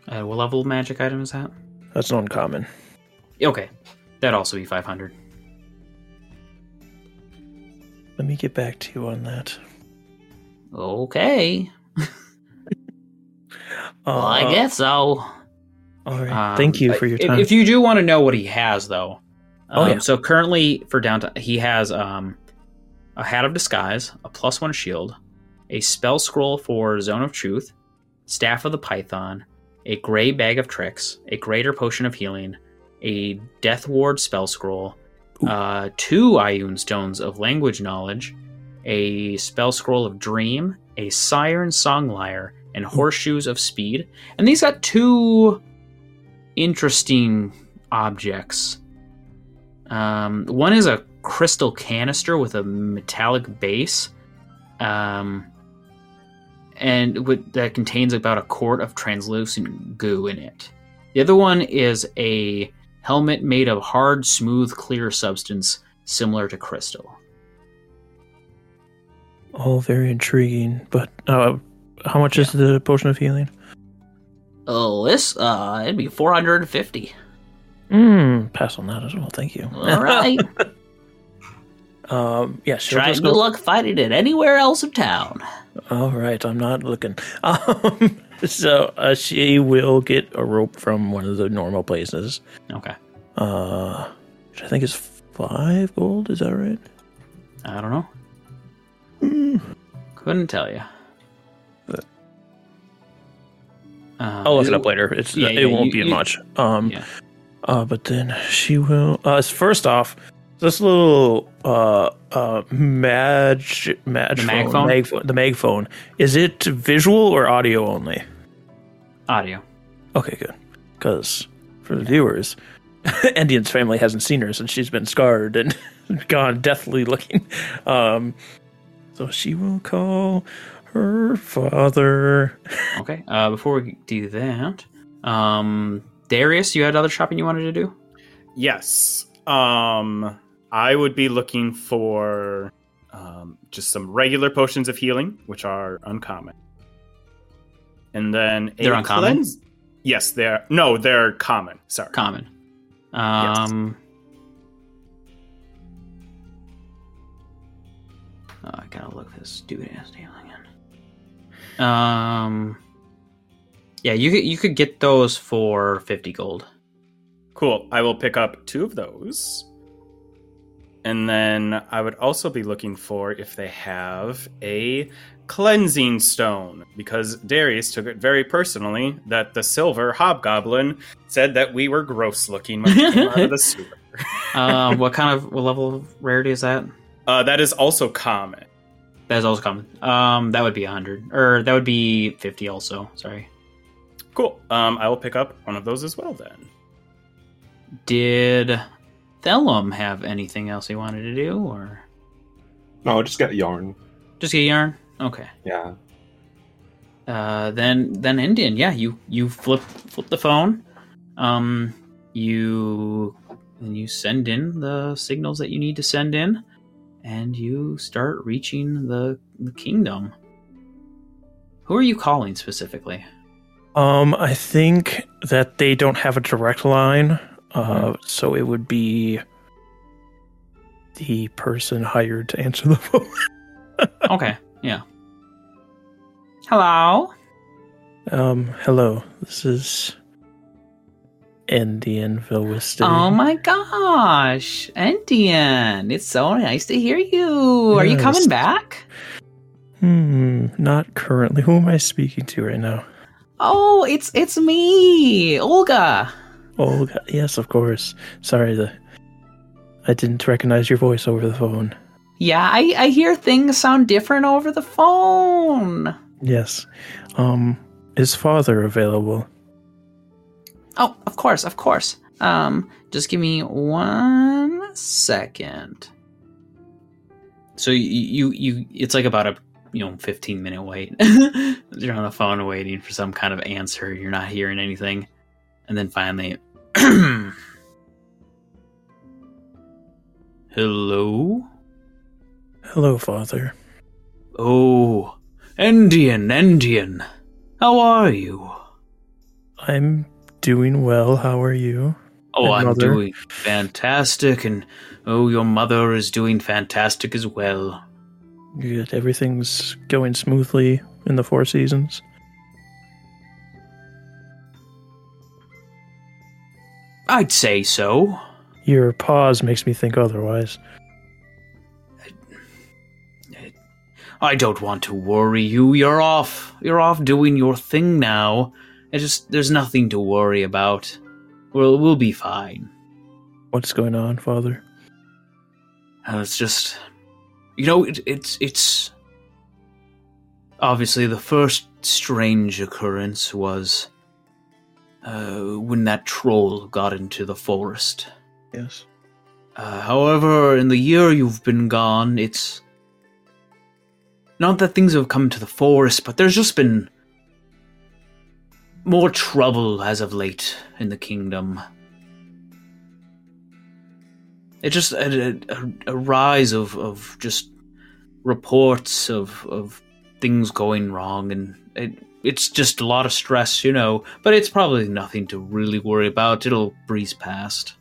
Uh, what level magic item is that? That's not uncommon. Okay, that'd also be five hundred. Let me get back to you on that. Okay. Well, I Uh, guess so. Alright. Um, Thank you for your time. If you do want to know what he has, though, Oh, um, yeah. so currently for downtown, he has um, a hat of disguise, a plus one shield, a spell scroll for zone of truth, staff of the python, a gray bag of tricks, a greater potion of healing, a death ward spell scroll, uh, two Ioun stones of language knowledge, a spell scroll of dream, a siren song lyre, and horseshoes of speed. And these got two interesting objects. Um, one is a crystal canister with a metallic base, um, and with, that contains about a quart of translucent goo in it. The other one is a helmet made of hard, smooth, clear substance similar to crystal. All very intriguing, but uh, how much is the potion of healing? Oh, this uh, it'd be four hundred and fifty. Mm, pass on that as well. Thank you. All right. um, yeah, she'll Try just good go. luck finding it anywhere else in town. All right, I'm not looking. Um, so uh, she will get a rope from one of the normal places. Okay. Uh, which I think is five gold. Is that right? I don't know. Mm. Couldn't tell you. Uh, I'll look it up later. It's yeah, it yeah, won't you- be you- much. Um, yeah. uh, but then she will. Uh, first off, this little uh uh mag mag The phone, mag phone? mag phone- the mag phone is it visual or audio only? Audio. Okay, good. Because for the viewers, Endien's family hasn't seen her since she's been scarred and gone deathly looking. Um, so she will call her father. Okay. Uh, before we do that, um, Darius, you had other shopping you wanted to do? Yes. Um, I would be looking for um, just some regular potions of healing, which are uncommon, and then a They're uncommon? cleanse- Yes, they're no, they're common. Sorry. Common. Um. Oh, I gotta look this stupid ass deal again. Um. Yeah, you could you could get those for fifty gold. Cool. I will pick up two of those. And then I would also be looking for if they have a cleansing stone, because Darius took it very personally that the silver hobgoblin said that we were gross looking when we came out of the sewer. Uh, what kind of what level of rarity is that? Uh, that is also common. That is also common. Um, that would be 100. Or that would be 50 also. Sorry. Cool. Um, I will pick up one of those as well then. Did Thellum have anything else he wanted to do? Or No, just get yarn. just get yarn? Okay. Yeah. Uh, then then Endien, yeah, you you flip flip the phone, um, you and you send in the signals that you need to send in, and you start reaching the the kingdom. Who are you calling specifically? Um, I think that they don't have a direct line, uh, so it would be the person hired to answer the phone. Okay, yeah. Hello. Um, hello, this is Endien Vilwiston. Oh my gosh, Endien! It's so nice to hear you. Are you coming back? Hmm, not currently. Who am I speaking to right now? Oh, it's it's me, Olga. Oh, g- yes, of course. Sorry, the I didn't recognize your voice over the phone. Yeah, I, I hear things sound different over the phone. Yes. Um, is father available? Oh, of course, of course. Um, just give me one second. So you you, you it's like about a you know 15 minute wait. You're on the phone waiting for some kind of answer. You're not hearing anything, and then finally, hello. Hello, father. Oh, Endien, Endien. How are you? I'm doing well. How are you? Oh, I'm mother? doing fantastic, and oh, your mother is doing fantastic as well. Good. Everything's going smoothly in the Four Seasons. I'd say so. Your pause makes me think otherwise. I don't want to worry you. You're off. You're off doing your thing now. It just there's nothing to worry about. We'll we'll be fine. What's going on, father? And it's just, you know, it, it's it's obviously the first strange occurrence was uh, when that troll got into the forest. Yes. Uh, however, in the year you've been gone, it's not that things have come to the forest, but there's just been more trouble as of late in the kingdom. It just a, a, a rise of, of just reports of of things going wrong, and it, it's just a lot of stress, you know. But it's probably nothing to really worry about. It'll breeze past.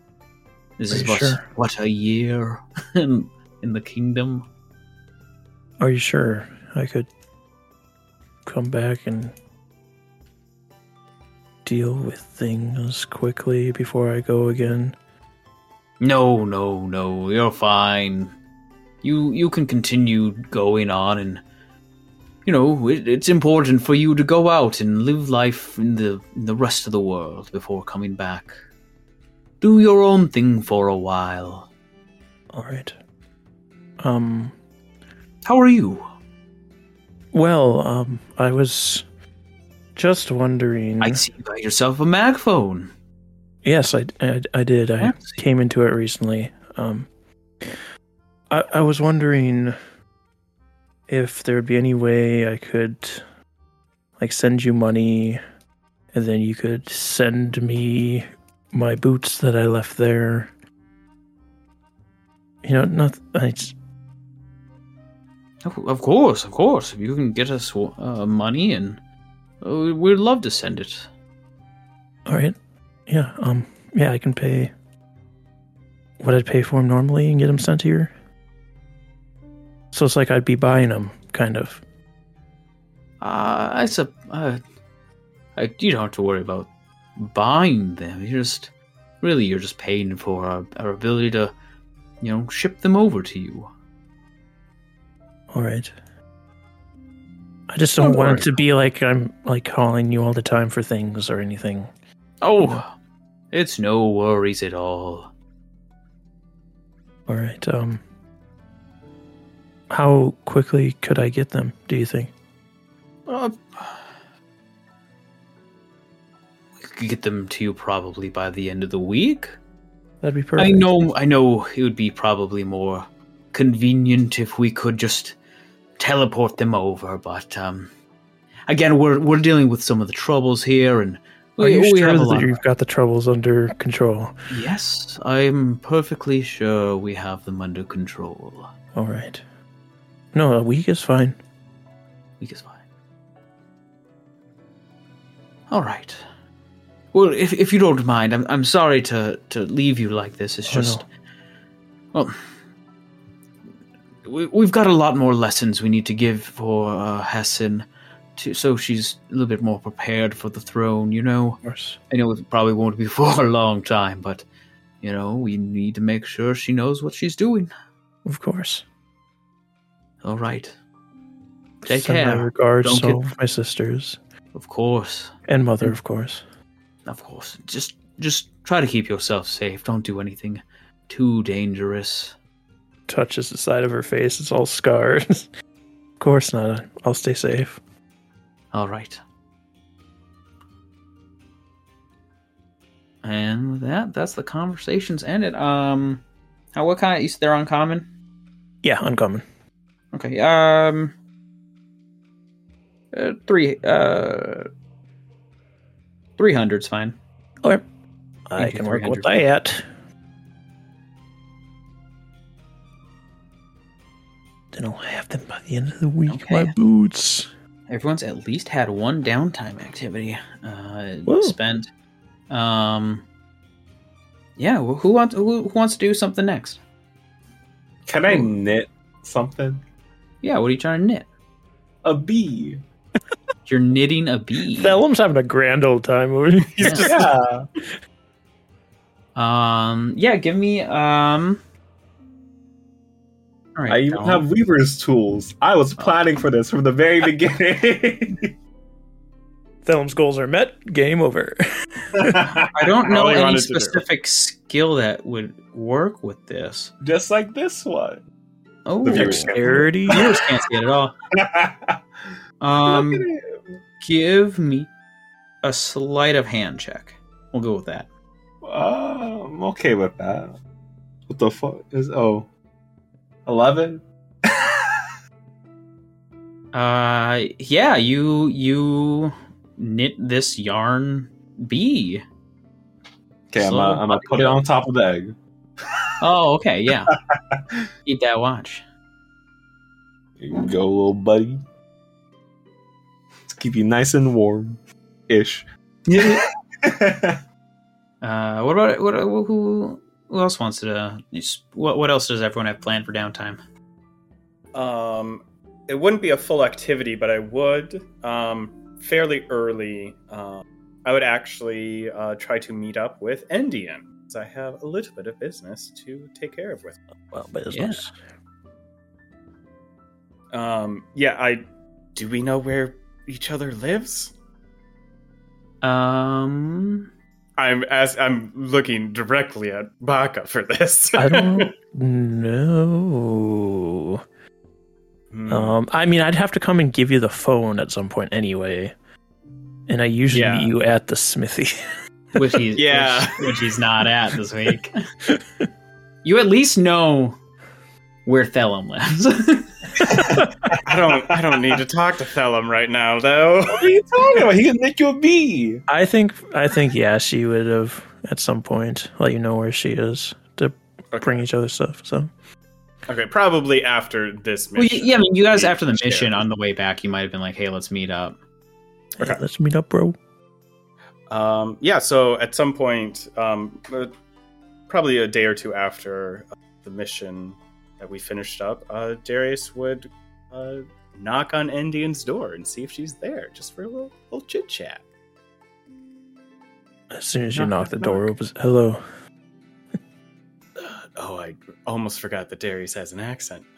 This Are is what sure? what a year in in the kingdom. Are you sure I could come back and deal with things quickly before I go again? No, no, no. You're fine. You you can continue going on, and you know it, it's important for you to go out and live life in the in the rest of the world before coming back. Do your own thing for a while. All right. Um. How are you? Well, um, I was just wondering. I see you got yourself a mag phone. Yes, I, I, I did. I came into it recently. Um, I, I was wondering if there would be any way I could, like, send you money, and then you could send me my boots that I left there. You know, not. I, just- Of course, of course. If you can get us uh, money, and uh, we'd love to send it. all right. Yeah. Um. Yeah, I can pay what I'd pay for them normally and get them sent here. So it's like I'd be buying them, kind of. Uh, I sup. Uh, I, you don't have to worry about buying them. You're just really you're just paying for our, our ability to you know, ship them over to you. All right. I just don't Oh, want alright. it to be like I'm like calling you all the time for things or anything. Oh, it's no worries at all. All right. Um. How quickly could I get them? Do you think? Uh, we could get them to you probably by the end of the week. That'd be perfect. I know, I know, it would be probably more convenient if we could just teleport them over. But um, again, we're we're dealing with some of the troubles here, and Are you we sure that you've got the troubles under control? Yes, I'm perfectly sure we have them under control. All right. No, a week is fine. Week is fine. All right. Well, if if you don't mind, I'm I'm sorry to to leave you like this. It's Oh, no. just, well, we we've got a lot more lessons we need to give for uh, Hessen, to so she's a little bit more prepared for the throne. You know, Of course. I know it probably won't be for a long time, but you know, we need to make sure she knows what she's doing. Of course. All right. Take Send care. My regards Don't to get- my sisters Of course. and mother, of course. Of course. Just just try to keep yourself safe. Don't do anything too dangerous. Touches the side of her face. It's all scarred. of course not. I'll stay safe. All right. And with that, that's the conversations ended. Um, how what kind? You said they're uncommon. Yeah, uncommon. Okay. Um, uh, three. Uh, three hundred's fine. Okay. I Thank can work with 300. that. Then I'll have them by the end of the week. Okay. My boots. Everyone's at least had one downtime activity uh, Woo. spent. Um, yeah. Who wants who, who wants to do something next? Can I knit something? Yeah. What are you trying to knit? A bee. You're knitting a bee. Thellum's having a grand old time over here. Yeah. Yeah. Um. Yeah. Give me. Um. All right. I even Dom. have weaver's tools. I was planning for this from the very beginning. Thellum's goals are met. Game over. I don't know All any wanted do. specific skill that would work with this. Just like this one. Oh, The viewers can't- Dexterity. viewers can't see it at all. Um, Look at it. give me a sleight of hand check. We'll go with that. Uh, I'm okay with that. What the fuck is oh 11? Uh, yeah, you you knit this yarn bee. Okay, So- I'm gonna put it on top of the egg. Oh, okay, yeah. Eat that watch. Here you go, little buddy. To keep you nice and warm, ish. Yeah. Uh, what about what? Who who else wants to? What what else does everyone have planned for downtime? Um, it wouldn't be a full activity, but I would um, fairly early. Um, I would actually uh, try to meet up with Endien, because I have a little bit of business to take care of with. Well, business. Um, yeah, I. Do we know where each other lives? Um, I'm as I'm looking directly at Baka for this. I don't know. Hmm. Um, I mean, I'd have to come and give you the phone at some point anyway. And I usually Yeah. meet you at the smithy. which he's Yeah. which, which he's not at this week. you at least know where Thellum lives. I don't. I don't need to talk to Thellum right now, though. what are you talking about? He can make you a bee. I think, I think, yeah, she would have at some point let you know where she is to bring each other stuff. So Okay, probably after this mission. y- yeah, I mean, you guys after the mission on the way back, you might have been like, "Hey, let's meet up." Okay. hey, let's meet up, bro. Um, yeah, so at some point, um, uh, probably a day or two after uh, the mission that we finished up, uh, Darius would uh, knock on Endien's door and see if she's there, just for a little, little chit chat. As soon as you Knock, knock the knock, door knock. opens, hello. oh, I almost forgot that Darius has an accent.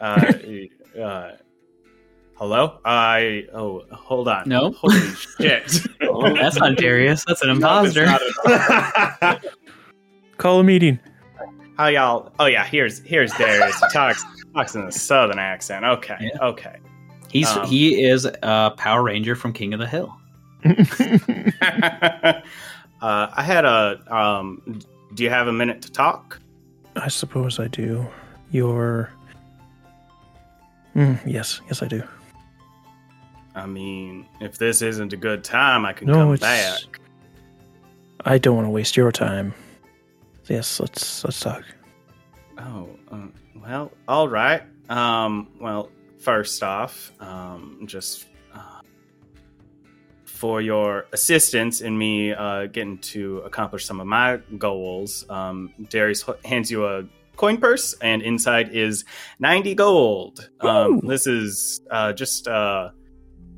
Hello? I oh, hold on. No. Holy shit. That's not Darius. That's an No, imposter. not a- Call a meeting. How y'all? Oh yeah, here's here's Darius. He talks talks in a southern accent. Okay, Yeah. okay. He's Um, he is a Power Ranger from King of the Hill. uh, I had a. Um, do you have a minute to talk? I suppose I do. Your. Mm, yes, yes, I do. I mean, if this isn't a good time, I can No, come it's. back. I don't want to waste your time. Yes, let's let's talk. Oh, um, well, all right. Um, well, first off, um, just uh, for your assistance in me uh, getting to accomplish some of my goals, um, Darius hands you a coin purse, and inside is 90 gold. Um, this is uh, just uh,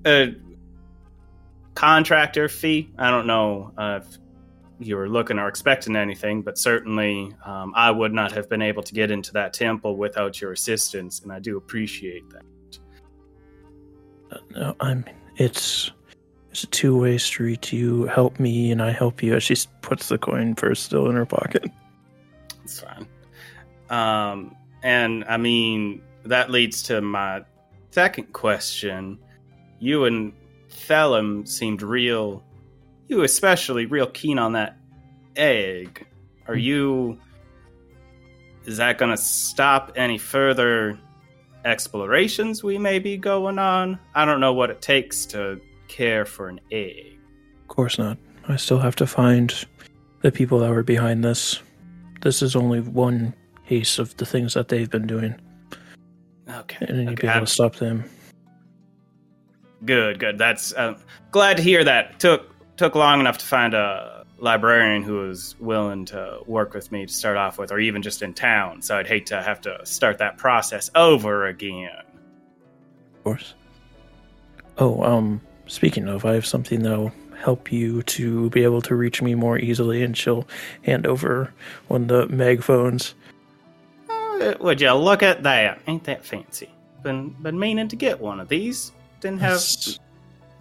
a contractor fee. I don't know uh, if you were looking or expecting anything, but certainly um, I would not have been able to get into that temple without your assistance, and I do appreciate that. Uh, no, I'm. It's it's a two way street. You help me, and I help you. She puts the coin purse still in her pocket. It's fine. Um, and I mean, that leads to my second question. You and Thellum seemed real, you especially, real keen on that egg. Are hmm. you. Is that going to stop any further explorations we may be going on? I don't know what it takes to care for an egg. Of course not. I still have to find the people that were behind this. This is only one case of the things that they've been doing, Okay. and to okay, be able to stop them. Good, good. That's uh, glad to hear that. Took took long enough to find a librarian who was willing to work with me to start off with, or even just in town. So I'd hate to have to start that process over again. Of course. Oh, um, speaking of, I have something that'll help you to be able to reach me more easily, and she'll hand over one of the mag phones. Uh, would you look at that? Ain't that fancy? Been been meaning to get one of these. Didn't have. It's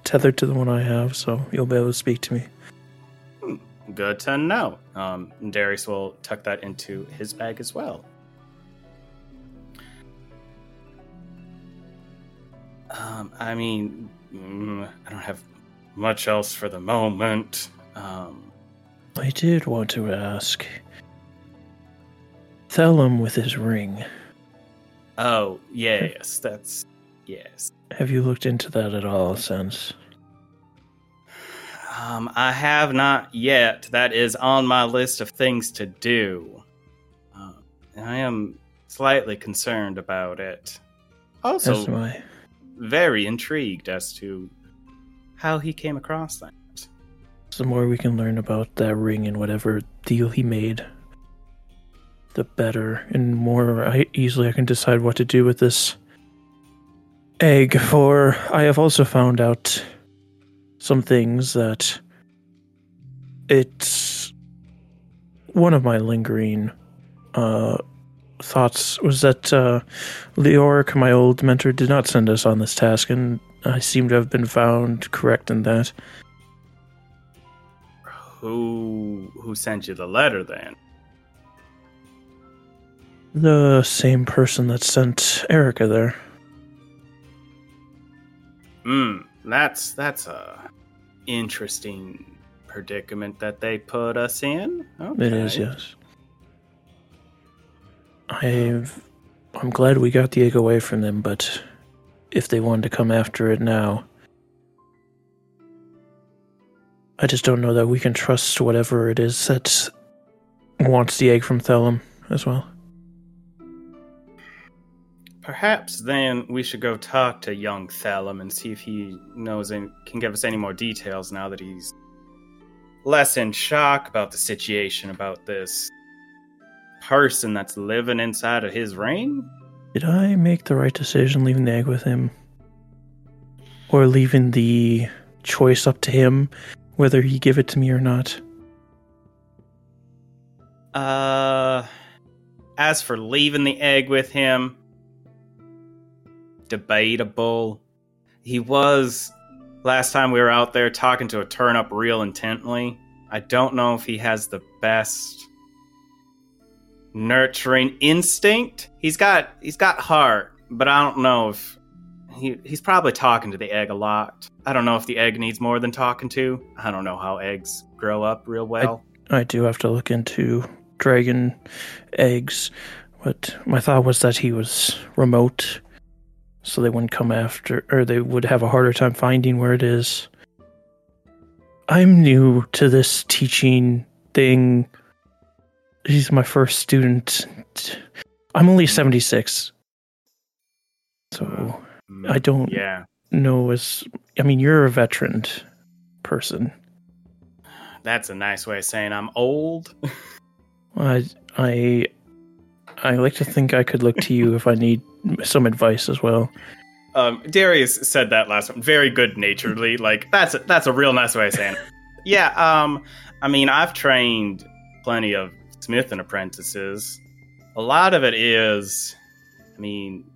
tethered to the one I have, so you'll be able to speak to me. Good to know. Um, Darius will tuck that into his bag as well. Um, I mean, mm, I don't have much else for the moment. Um, I did want to ask. Thellum with his ring. oh, yes, that's yes. Have you looked into that at all since? Um, I have not yet. That is on my list of things to do. Um, I am slightly concerned about it. Also, I. very intrigued as to how he came across that. The more we can learn about that ring and whatever deal he made, the better, and more I, easily I can decide what to do with this egg. For I have also found out some things that it's one of my lingering uh, thoughts was that uh, Leoric, my old mentor, did not send us on this task, and I seem to have been found correct in that. Who who sent you the letter then? The same person that sent Erica there. Hmm, that's that's a interesting predicament that they put us in. It is, yes. I've, I'm glad we got the egg away from them, but if they wanted to come after it now, I just don't know that we can trust whatever it is that wants the egg from Thellum as well. Perhaps then we should go talk to young Thellum and see if he knows and can give us any more details now that he's less in shock about the situation, about this person that's living inside of his ring. Did I make the right decision leaving the egg with him? Or leaving the choice up to him whether he give it to me or not? Uh, as for leaving the egg with him, debatable. He was last time we were out there talking to a turnip real intently. I don't know if he has the best nurturing instinct. He's got he's got heart, but I don't know if he he's probably talking to the egg a lot. I don't know if the egg needs more than talking to. I don't know how eggs grow up real well. I do have to look into dragon eggs, but my thought was that he was remote, so they wouldn't come after, or they would have a harder time finding where it is. I'm new to this teaching thing. He's my first student. I'm only 76. So mm, I don't yeah. know as I mean you're a veteran person. That's a nice way of saying I'm old. I I I like to think I could look to you if I need some advice as well. Um, Darius said that last one very good naturedly. Like that's a, that's a real nice way of saying it. Yeah. Um. I mean, I've trained plenty of Smith and apprentices. A lot of it is, I mean,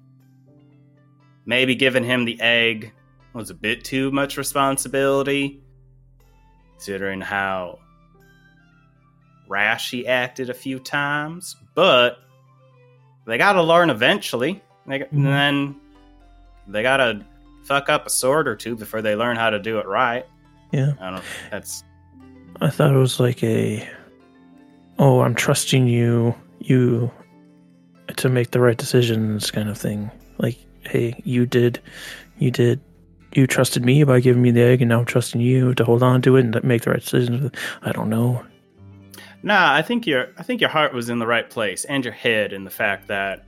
maybe giving him the egg was a bit too much responsibility, considering how rash he acted a few times. But they got to learn eventually. They. And mm-hmm. then they got to fuck up a sword or two before they learn how to do it right. Yeah. I don't. That's I thought it was like a oh, I'm trusting you you to make the right decisions kind of thing. Like, hey, you did you did you trusted me by giving me the egg and now I'm trusting you to hold on to it and make the right decisions. I don't know. Nah, I think your I think your heart was in the right place and your head in the fact that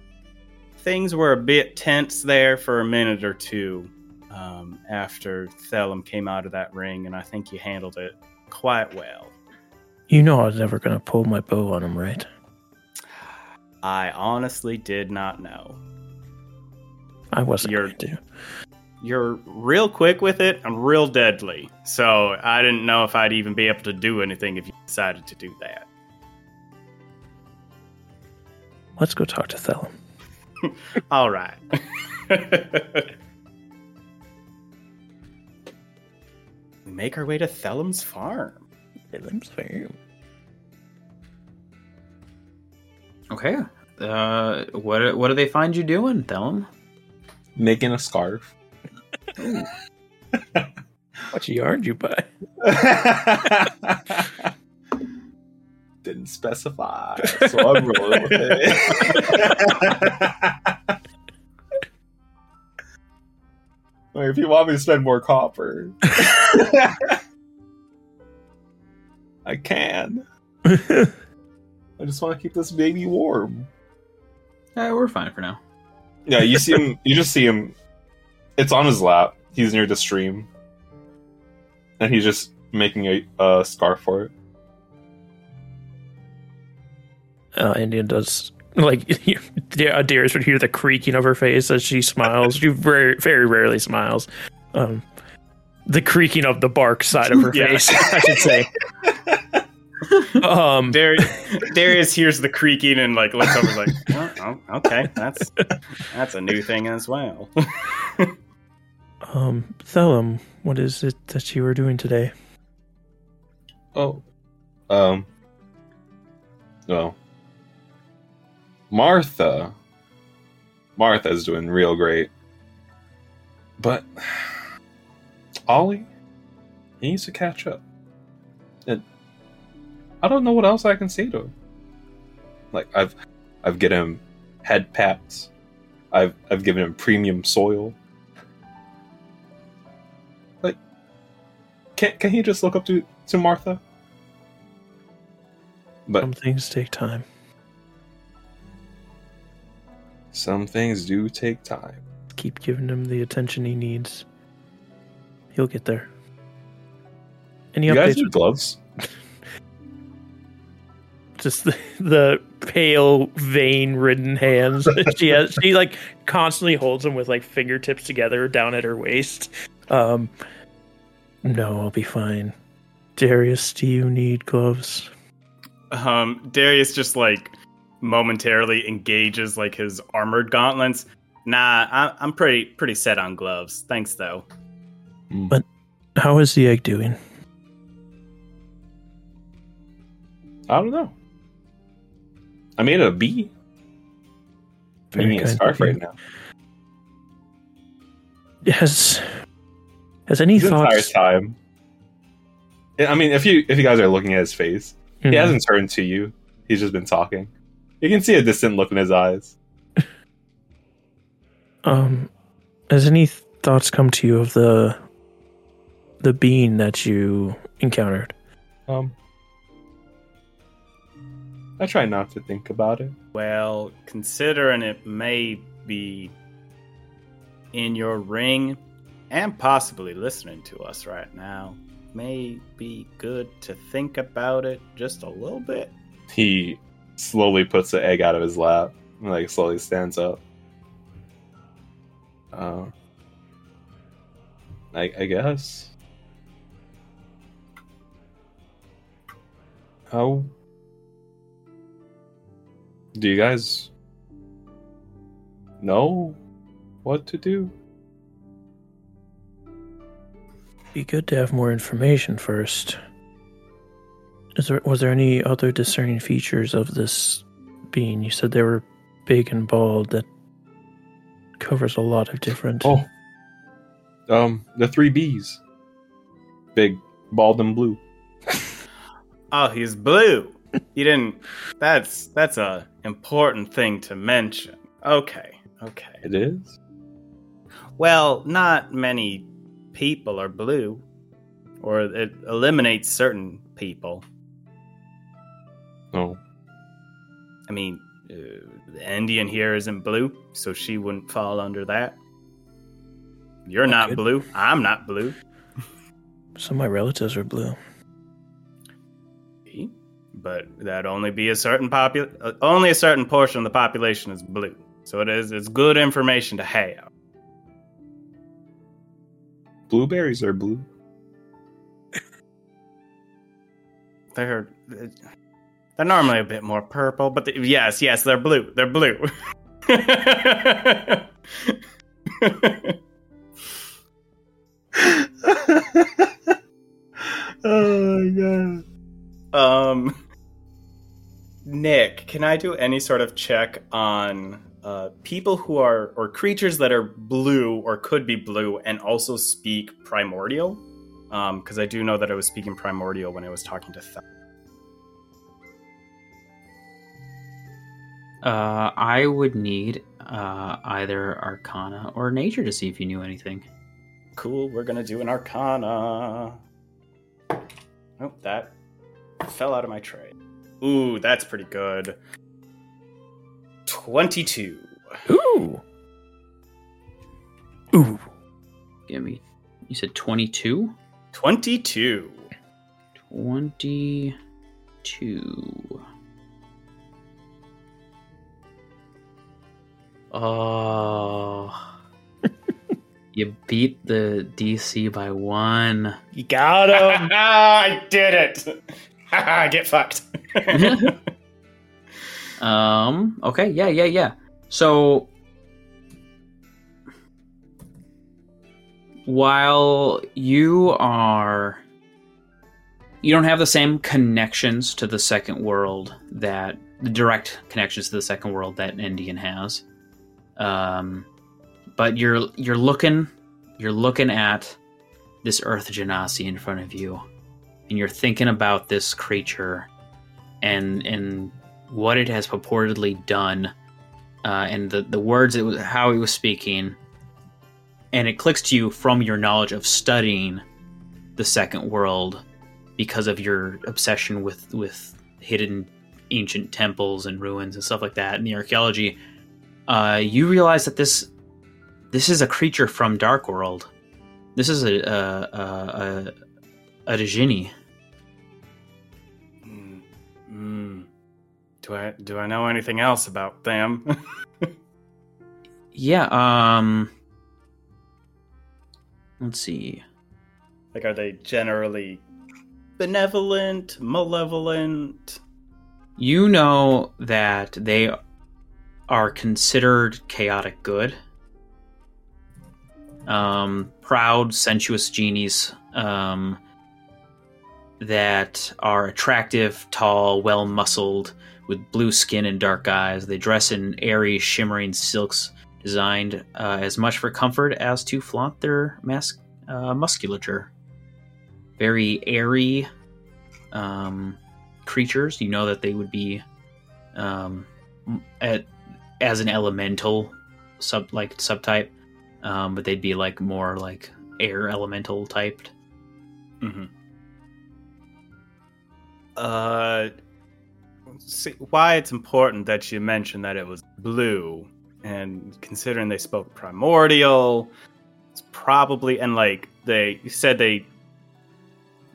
things were a bit tense there for a minute or two um, after Thellum came out of that ring, and I think you handled it quite well. You know I was never gonna pull my bow on him, right? I honestly did not know. I wasn't You're- going to. You're real quick with it and real deadly, so I didn't know if I'd even be able to do anything if you decided to do that. Let's go talk to Thellum. All right. we make our way to Thellum's farm. Thellum's farm. Okay. Uh, what what do they find you doing, Thellum? Making a scarf. What yard you buy? Didn't specify, so I'm rolling with it. Like, if you want me to spend more copper, I can. I just want to keep this baby warm. Yeah, we're fine for now. Yeah, you see him. You just see him. It's on his lap. He's near the stream, and he's just making a, a scarf for it. Uh, Endien does like you- Da- Darius would hear the creaking of her face as she smiles. She very very rarely smiles. Um, the creaking of the bark side of her Yeah. face, I should say. um, Darius, Darius hears the creaking and like looks over like, oh, oh, okay, that's that's a new thing as well. um, Thellum, what is it that you were doing today? Oh, um, well, Martha. Martha's doing real great, but Ollie, he needs to catch up. And I don't know what else I can say to him. Like I've, I've given him head pats. I've I've given him premium soil. Like, can can he just look up to to Martha? But Some things take time. Some things do take time. Keep giving him the attention he needs. He'll get there. Any You guys updates? gloves? just the, the pale vein ridden hands she has she like constantly holds them with like fingertips together down at her waist um no i'll be fine darius do you need gloves um, Darius just like momentarily engages like his armored gauntlets. Nah, I, I'm pretty pretty set on gloves. Thanks though. But how is the egg doing? I don't know. I made it a bee. Very Making a kind scarf right now. Has has any The entire thoughts? time. I mean, if you if you guys are looking at his face, Mhm. he hasn't turned to you. He's just been talking. You can see a distant look in his eyes. Um, has any thoughts come to you of the the being that you encountered? Um, I try not to think about it. Well, considering it may be in your ring and possibly listening to us right now, may be good to think about it just a little bit. He slowly puts the egg out of his lap and like slowly stands up. Uh, I, I guess. How do you guys know what to do? Be good to have more information first. Is there was there any other discerning features of this being? You said they were big and bald. That covers a lot of different. Oh, um, the three B's, big, bald, and blue. Oh, he's blue. You didn't. That's that's a important thing to mention. Okay, okay. It is. Well, not many people are blue, or it eliminates certain people. Oh, I mean, uh, the Endien here isn't blue, so she wouldn't fall under that. You're not Okay. blue. I'm not blue. Some of my relatives are blue. But that only be a certain popu- uh, only a certain portion of the population is blue. So it is it's good information to have. blueberries are blue. They're they're normally a bit more purple, but the, yes, yes, they're blue. They're blue. oh my god. um, Nick, can I do any sort of check on uh, people who are or creatures that are blue or could be blue and also speak primordial? Because I do know that I was speaking primordial when I was talking to Thel. Uh, I would need uh, either Arcana or Nature to see if you knew anything. Cool, we're gonna do an arcana. Oh, that fell out of my tray. Ooh, that's pretty good. 22. Ooh. Ooh. Give me. You said 22? 22. 22. Oh. you beat the DC by one. You got him! I did it! Get fucked. Um, okay, yeah, yeah, yeah. So while you are you don't have the same connections to the second world that the direct connections to the second world that Endien has. Um but you're you're looking you're looking at this earth genasi in front of you and you're thinking about this creature and and what it has purportedly done uh, and the, the words it was how it was speaking. And it clicks to you from your knowledge of studying the second world because of your obsession with with hidden ancient temples and ruins and stuff like that. And the archaeology uh, you realize that this this is a creature from dark world this is a a a, a, a Djinni. Mm, mm. Do I do I know anything else about them? Yeah, um let's see. like, are they generally benevolent, malevolent? you know that they are considered chaotic good. Um, proud, sensuous genies um, that are attractive, tall, well muscled, with blue skin and dark eyes. They dress in airy, shimmering silks designed uh, as much for comfort as to flaunt their mas- uh, musculature. Very airy um, creatures. You know that they would be um, at, as an elemental sub like subtype, um, but they'd be like more like air elemental typed. Mm-hmm. Uh, see, why it's important that you mention that it was blue, and considering they spoke primordial, it's probably and like they said they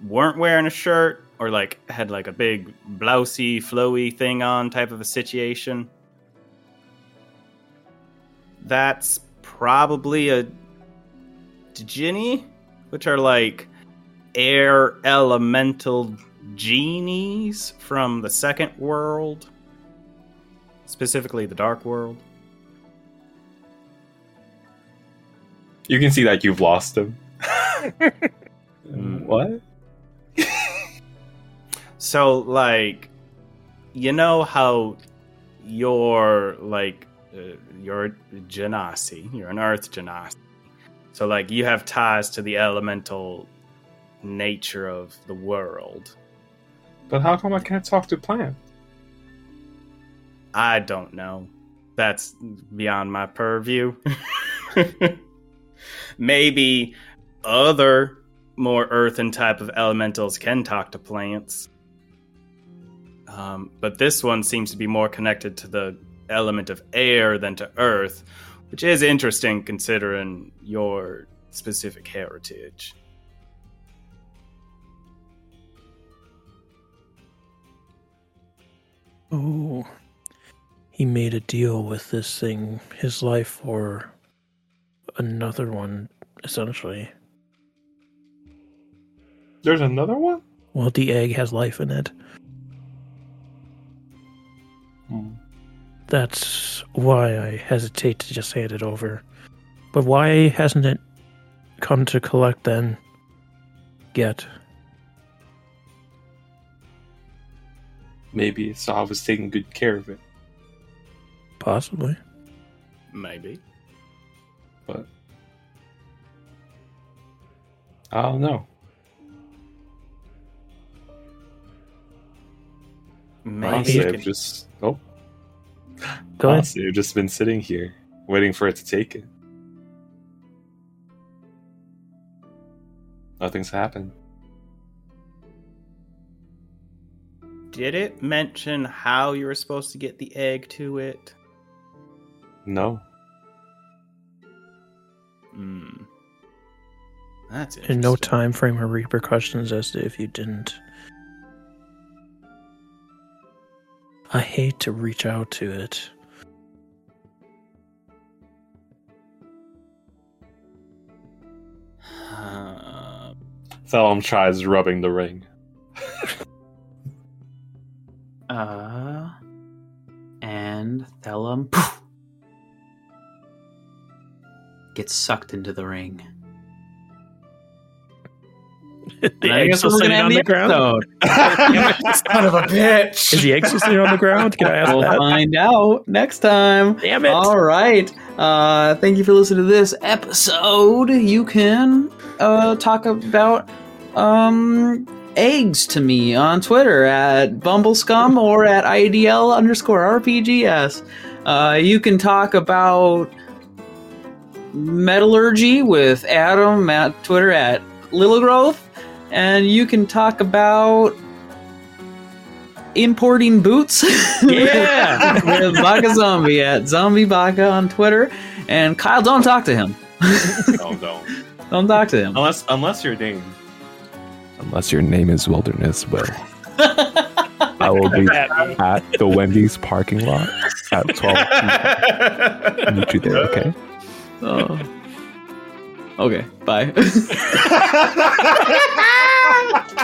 weren't wearing a shirt or like had like a big blousey, flowy thing on type of a situation. That's probably a Djinni, which are like air elemental genies from the second world, specifically the dark world. You can see that you've lost him. Mm. what? So, like, you know how you're like uh, you're genasi, you're an earth genasi. So, like, you have ties to the elemental nature of the world. But how come I can't talk to plants? I don't know. That's beyond my purview. Maybe other more earthen type of elementals can talk to plants. Um, but this one seems to be more connected to the element of air than to earth, which is interesting considering your specific heritage. Oh, he made a deal with this thing, his life for another one, essentially. There's another one? Well, the egg has life in it. Hmm. That's why I hesitate to just hand it over. But why hasn't it come to collect then? Yet. Maybe Saw was taking good care of it. Possibly. Maybe. but I don't know. Maybe. Honestly, I've just Go ahead. honestly, I've just been sitting here waiting for it to take it. Nothing's happened. Did it mention how you were supposed to get the egg to it? No, Hmm. That's And no time frame or repercussions as to if you didn't. I hate to reach out to it. Uh, Thellum tries rubbing the ring. Uh, and Thellum poof, gets sucked into the ring. The I guess we're sitting gonna on end the ground? Son of a bitch! Is the egg still sitting on the ground? Can I ask we'll that? find out next time. Damn it! All right. Uh, thank you for listening to this episode. You can uh, talk about um, eggs to me on Twitter at Bumblescum or at IDL underscore RPGS. Uh, you can talk about metallurgy with Adam at Twitter at Lilogrowth. And you can talk about importing boots. Yeah. with Baka Zombie at Zombie Baka on Twitter. And Kyle, don't talk to him. no, no. Don't talk to him. Unless, unless your name. Unless your name is Wilderness, well, I will be at the Wendy's parking lot at 12 p.m. Meet you there, okay? Oh. Okay, bye. Ha ha ha!